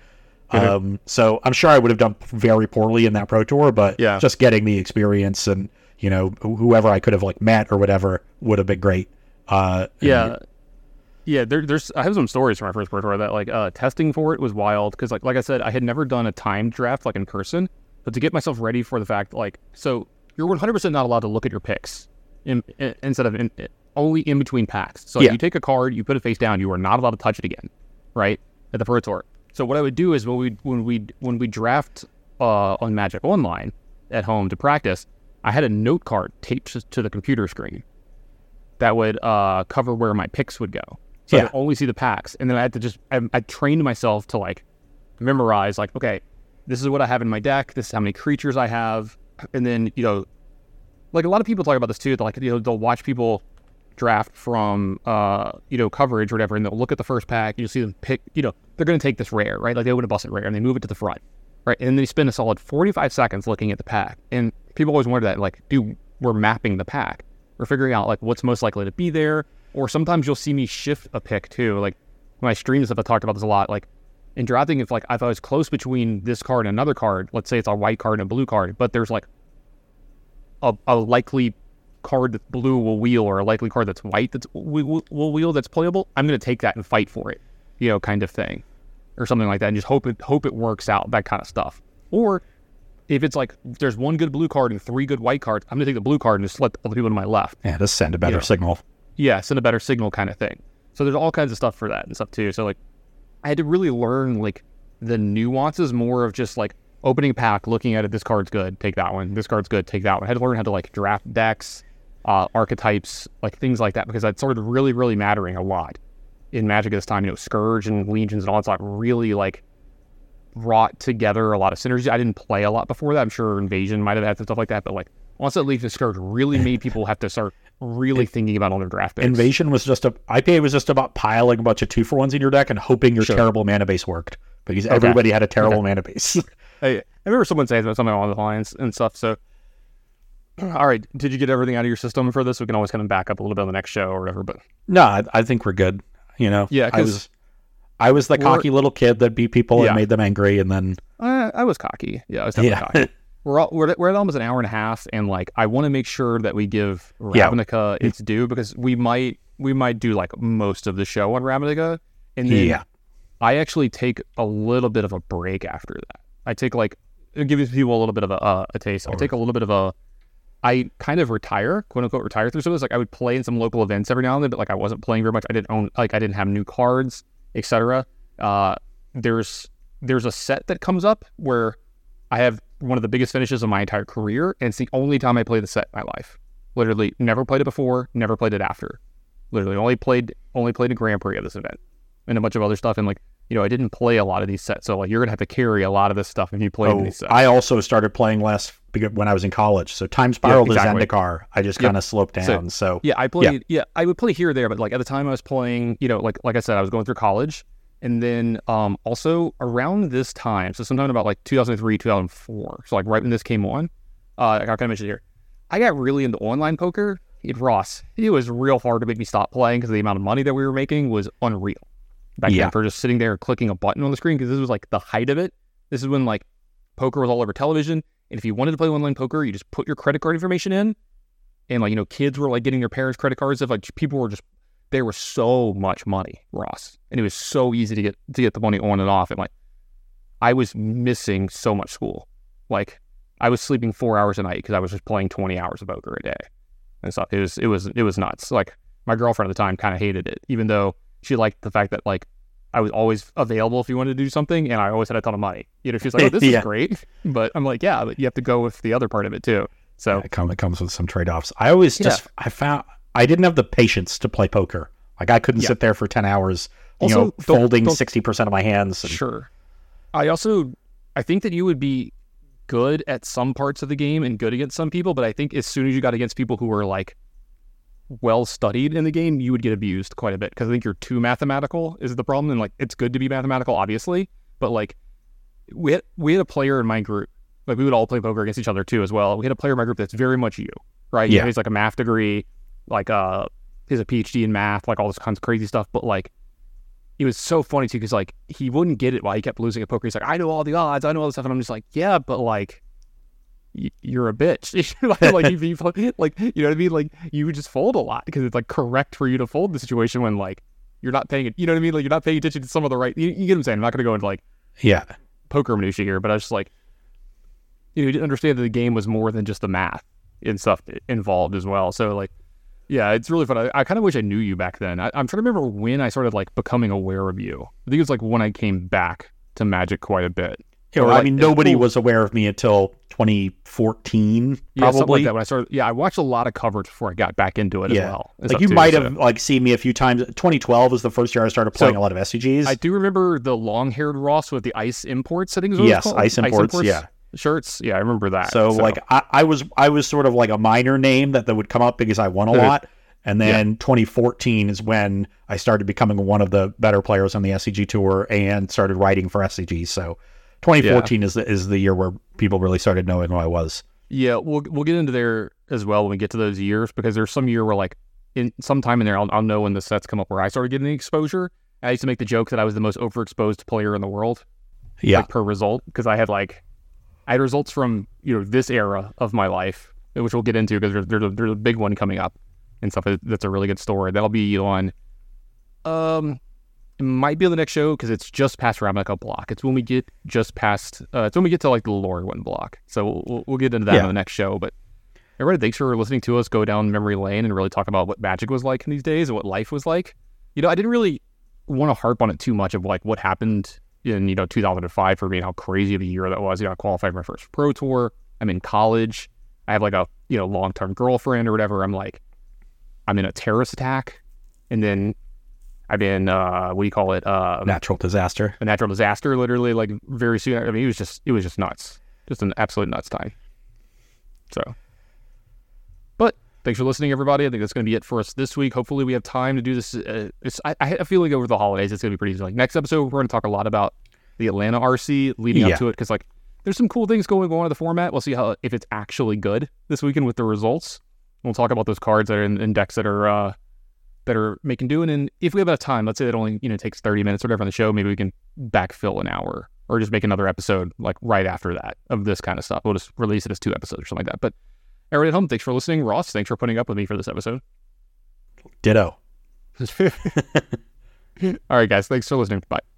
Um, so I'm sure I would have done very poorly in that pro tour, but Yeah. just getting the experience and you know wh- whoever I could have like met or whatever would have been great. Uh, and Yeah. Yeah, there, there's I have some stories from my first pro tour that like uh, testing for it was wild because like like I said I had never done a timed draft like in person, but to get myself ready for the fact like so you're 100 percent not allowed to look at your picks in, in, instead of in, only in between packs. So Yeah. you take a card, you put it face down, you are not allowed to touch it again, right at the pro tour. So what I would do is when we when we when we draft uh, on Magic Online at home to practice, I had a note card taped to- the computer screen that would uh, cover where my picks would go. So I could only see the packs, and then I had to just I, I trained myself to like memorize like okay, this is what I have in my deck. This is how many creatures I have, and then you know, like a lot of people talk about this too. Like you know they'll watch people draft from uh you know coverage or whatever, and they'll look at the first pack. You'll see them pick. You know they're going to take this rare, right? Like they would have busted rare, and they move it to the front, right? And then they spend a solid forty five seconds looking at the pack, and people always wonder that like, dude, we're mapping the pack. We're figuring out like what's most likely to be there. Or sometimes you'll see me shift a pick too. Like my I stream stuff, I talked about this a lot. Like in drafting, if like if I was close between this card and another card, let's say it's a white card and a blue card, but there's like a, a likely card that's blue will wheel or a likely card that's white that's will, wheel that's playable, I'm going to take that and fight for it, you know, kind of thing, or something like that, and just hope it hope it works out, that kind of stuff. Or if it's like there's one good blue card and three good white cards, I'm going to take the blue card and just let the people to my left yeah, just send a better Yeah. signal. yeah, send a better signal kind of thing. So there's all kinds of stuff for that and stuff too. So like I had to really learn like the nuances more of just like opening a pack, looking at it, this card's good, take that one. This card's good, take that one. I had to learn how to like draft decks, uh, archetypes, like things like that, because that started really, really mattering a lot in Magic at this time. You know, Scourge and Legions and all that stuff really like brought together a lot of synergy. I didn't play a lot before that. I'm sure Invasion might have had some stuff like that, but like once that Legion and Scourge really made people have to start really thinking about all their draft picks. Invasion was just a IPA was just about piling a bunch of two for ones in your deck and hoping your Sure. terrible mana base worked because everybody had a terrible Okay. mana base. I, I remember someone saying something along the lines and stuff. So, all right, did you get everything out of your system for this? We can always kind of back up a little bit on the next show or whatever. But no, I, I think we're good. You know, Yeah, I was I was the cocky little kid that beat people Yeah. and made them angry, and then I, I was cocky. Yeah, I was definitely Yeah. cocky. We're, all, we're, at- we're at almost an hour and a half, and like I want to make sure that we give Yeah. Ravnica its due because we might we might do like most of the show on Ravnica, and then yeah, I actually take a little bit of a break after that. I take like it gives people a little bit of a, uh, a taste. I take a little bit of a. I kind of retire, quote unquote, retire through some of this. Like I would play in some local events every now and then, but like I wasn't playing very much. I didn't own like I didn't have new cards, etc. Uh, there's there's a set that comes up where I have one of the biggest finishes of my entire career, and it's the only time I play the set in my life. Literally, never played it before, never played it after. Literally, only played only played a Grand Prix of this event, and a bunch of other stuff. And like you know, I didn't play a lot of these sets, so like you're gonna have to carry a lot of this stuff if you play oh, these sets. I also started playing less beca- when I was in college. So Time spiraled to exactly. Zendikar, I just Yep. kind of sloped down. So, Yeah, I played. Yeah. I would play here or there, but like at the time I was playing, you know, like like I said, I was going through college, And then um, also around this time, so sometime about like 2003, 2004, so like right when this came on, uh, I got kind of mentioned here, I got really into online poker. It Ross, it was real hard to make me stop playing because the amount of money that we were making was unreal back Yeah. then for just sitting there and clicking a button on the screen because this was like the height of it. This is when like poker was all over television, and if you wanted to play online poker, you just put your credit card information in, and like you know kids were like getting their parents' credit cards. If like people were just there was so much money, Ross, and it was so easy to get to get the money on and off, and like I was missing so much school. Like I was sleeping four hours a night because I was just playing twenty hours of poker a day and stuff. It was it was it was nuts. Like my girlfriend at the time kind of hated it, even though she liked the fact that like I was always available if you wanted to do something, and I always had a ton of money. You know, she's like, "Oh, this Yeah. is great," but I'm like, "Yeah, but you have to go with the other part of it too." So it, come, it comes with some trade offs. I always just I found I didn't have the patience to play poker. Like I couldn't Yeah. sit there for ten hours, you Also, know, folding sixty percent of my hands. And, Sure. I also I think that you would be good at some parts of the game and good against some people, but I think as soon as you got against people who were like well studied in the game, you would get abused quite a bit because I think you're too mathematical is the problem. And like it's good to be mathematical, obviously, but like we had we had a player in my group, like we would all play poker against each other too as well. We had a player in my group that's very much you, right? Yeah. He's like a math degree, like uh he's a PhD in math, like all this kinds of crazy stuff, but like it was so funny too because like he wouldn't get it while he kept losing at poker. He's like, I know all the odds, I know all this stuff, and I'm just like, yeah, but like, you're a bitch. like, you, like, you know what I mean? Like, you would just fold a lot because it's like correct for you to fold the situation when like you're not paying it. You know what I mean? Like, you're not paying attention to some of the right. You, you get what I'm saying? I'm not going to go into like yeah, poker minutia here, but I was just like, you know, you didn't understand that the game was more than just the math and stuff involved as well. So like, yeah, it's really fun. I, I kind of wish I knew you back then. I, I'm trying to remember when I started like becoming aware of you. I think it was like when I came back to Magic quite a bit. Yeah, Or, well, I mean, nobody was aware of me until 2014, Yeah, like probably. that. When I started, yeah, I watched a lot of coverage before I got back into it as Yeah. well. and like you too, might so- have like seen me a few times. 2012 was the first year I started playing So, a lot of SCGs. I do remember the long-haired Ross with the ice imports. I think is what it was Yes, called. ice imports, yeah. shirts. Yeah, I remember that. so, like I, I was I was sort of like a minor name that, that would come up because I won a lot. And then 2014 is when I started becoming one of the better players on the SCG tour and started writing for SCG. So 2014 is the, is the year where people really started knowing who I was. Yeah, we'll we'll get into there as well when we get to those years because there's some year where like in sometime in there I'll, I'll know when the sets come up where I started getting the exposure. I used to make the joke that I was the most overexposed player in the world, Yeah. like per result, because I had like I had results from you know this era of my life, which we'll get into because there's there's a, there's a big one coming up and stuff. That's a really good story. That'll be on, um, it might be on the next show because it's just past Ravnica block. It's when we get just past. Uh, it's when we get to like the Lorwyn block. So we'll, we'll, we'll get into that Yeah. on the next show. But everybody, thanks for listening to us go down memory lane and really talk about what magic was like in these days and what life was like. You know, I didn't really want to harp on it too much of like what happened in you know 2005 for me and how crazy of a year that was. You know, I qualified for my first pro tour. I'm in college. I have like a you know long term girlfriend or whatever. I'm like, I'm in a terrorist attack, and then I'm in uh, what do you call it? Uh, Natural disaster. a natural disaster. Literally, like very soon. I mean, it was just it was just nuts, just an absolute nuts time. So, but thanks for listening, everybody. I think that's going to be it for us this week. Hopefully, we have time to do this. Uh, it's I, I have a feeling over the holidays it's going to be pretty easy. Like next episode, we're going to talk a lot about the Atlanta RC leading Yeah. up to it because like there's some cool things going on in the format. We'll see how if it's actually good this weekend with the results. We'll talk about those cards that are in, in decks that are uh, that are making doing. And if we have enough time, let's say it only you know takes 30 minutes or whatever on the show, maybe we can backfill an hour or just make another episode like right after that of this kind of stuff. We'll just release it as two episodes or something like that. But everybody at home, thanks for listening. Ross, thanks for putting up with me for this episode. Ditto. All right, guys, thanks for listening. Bye.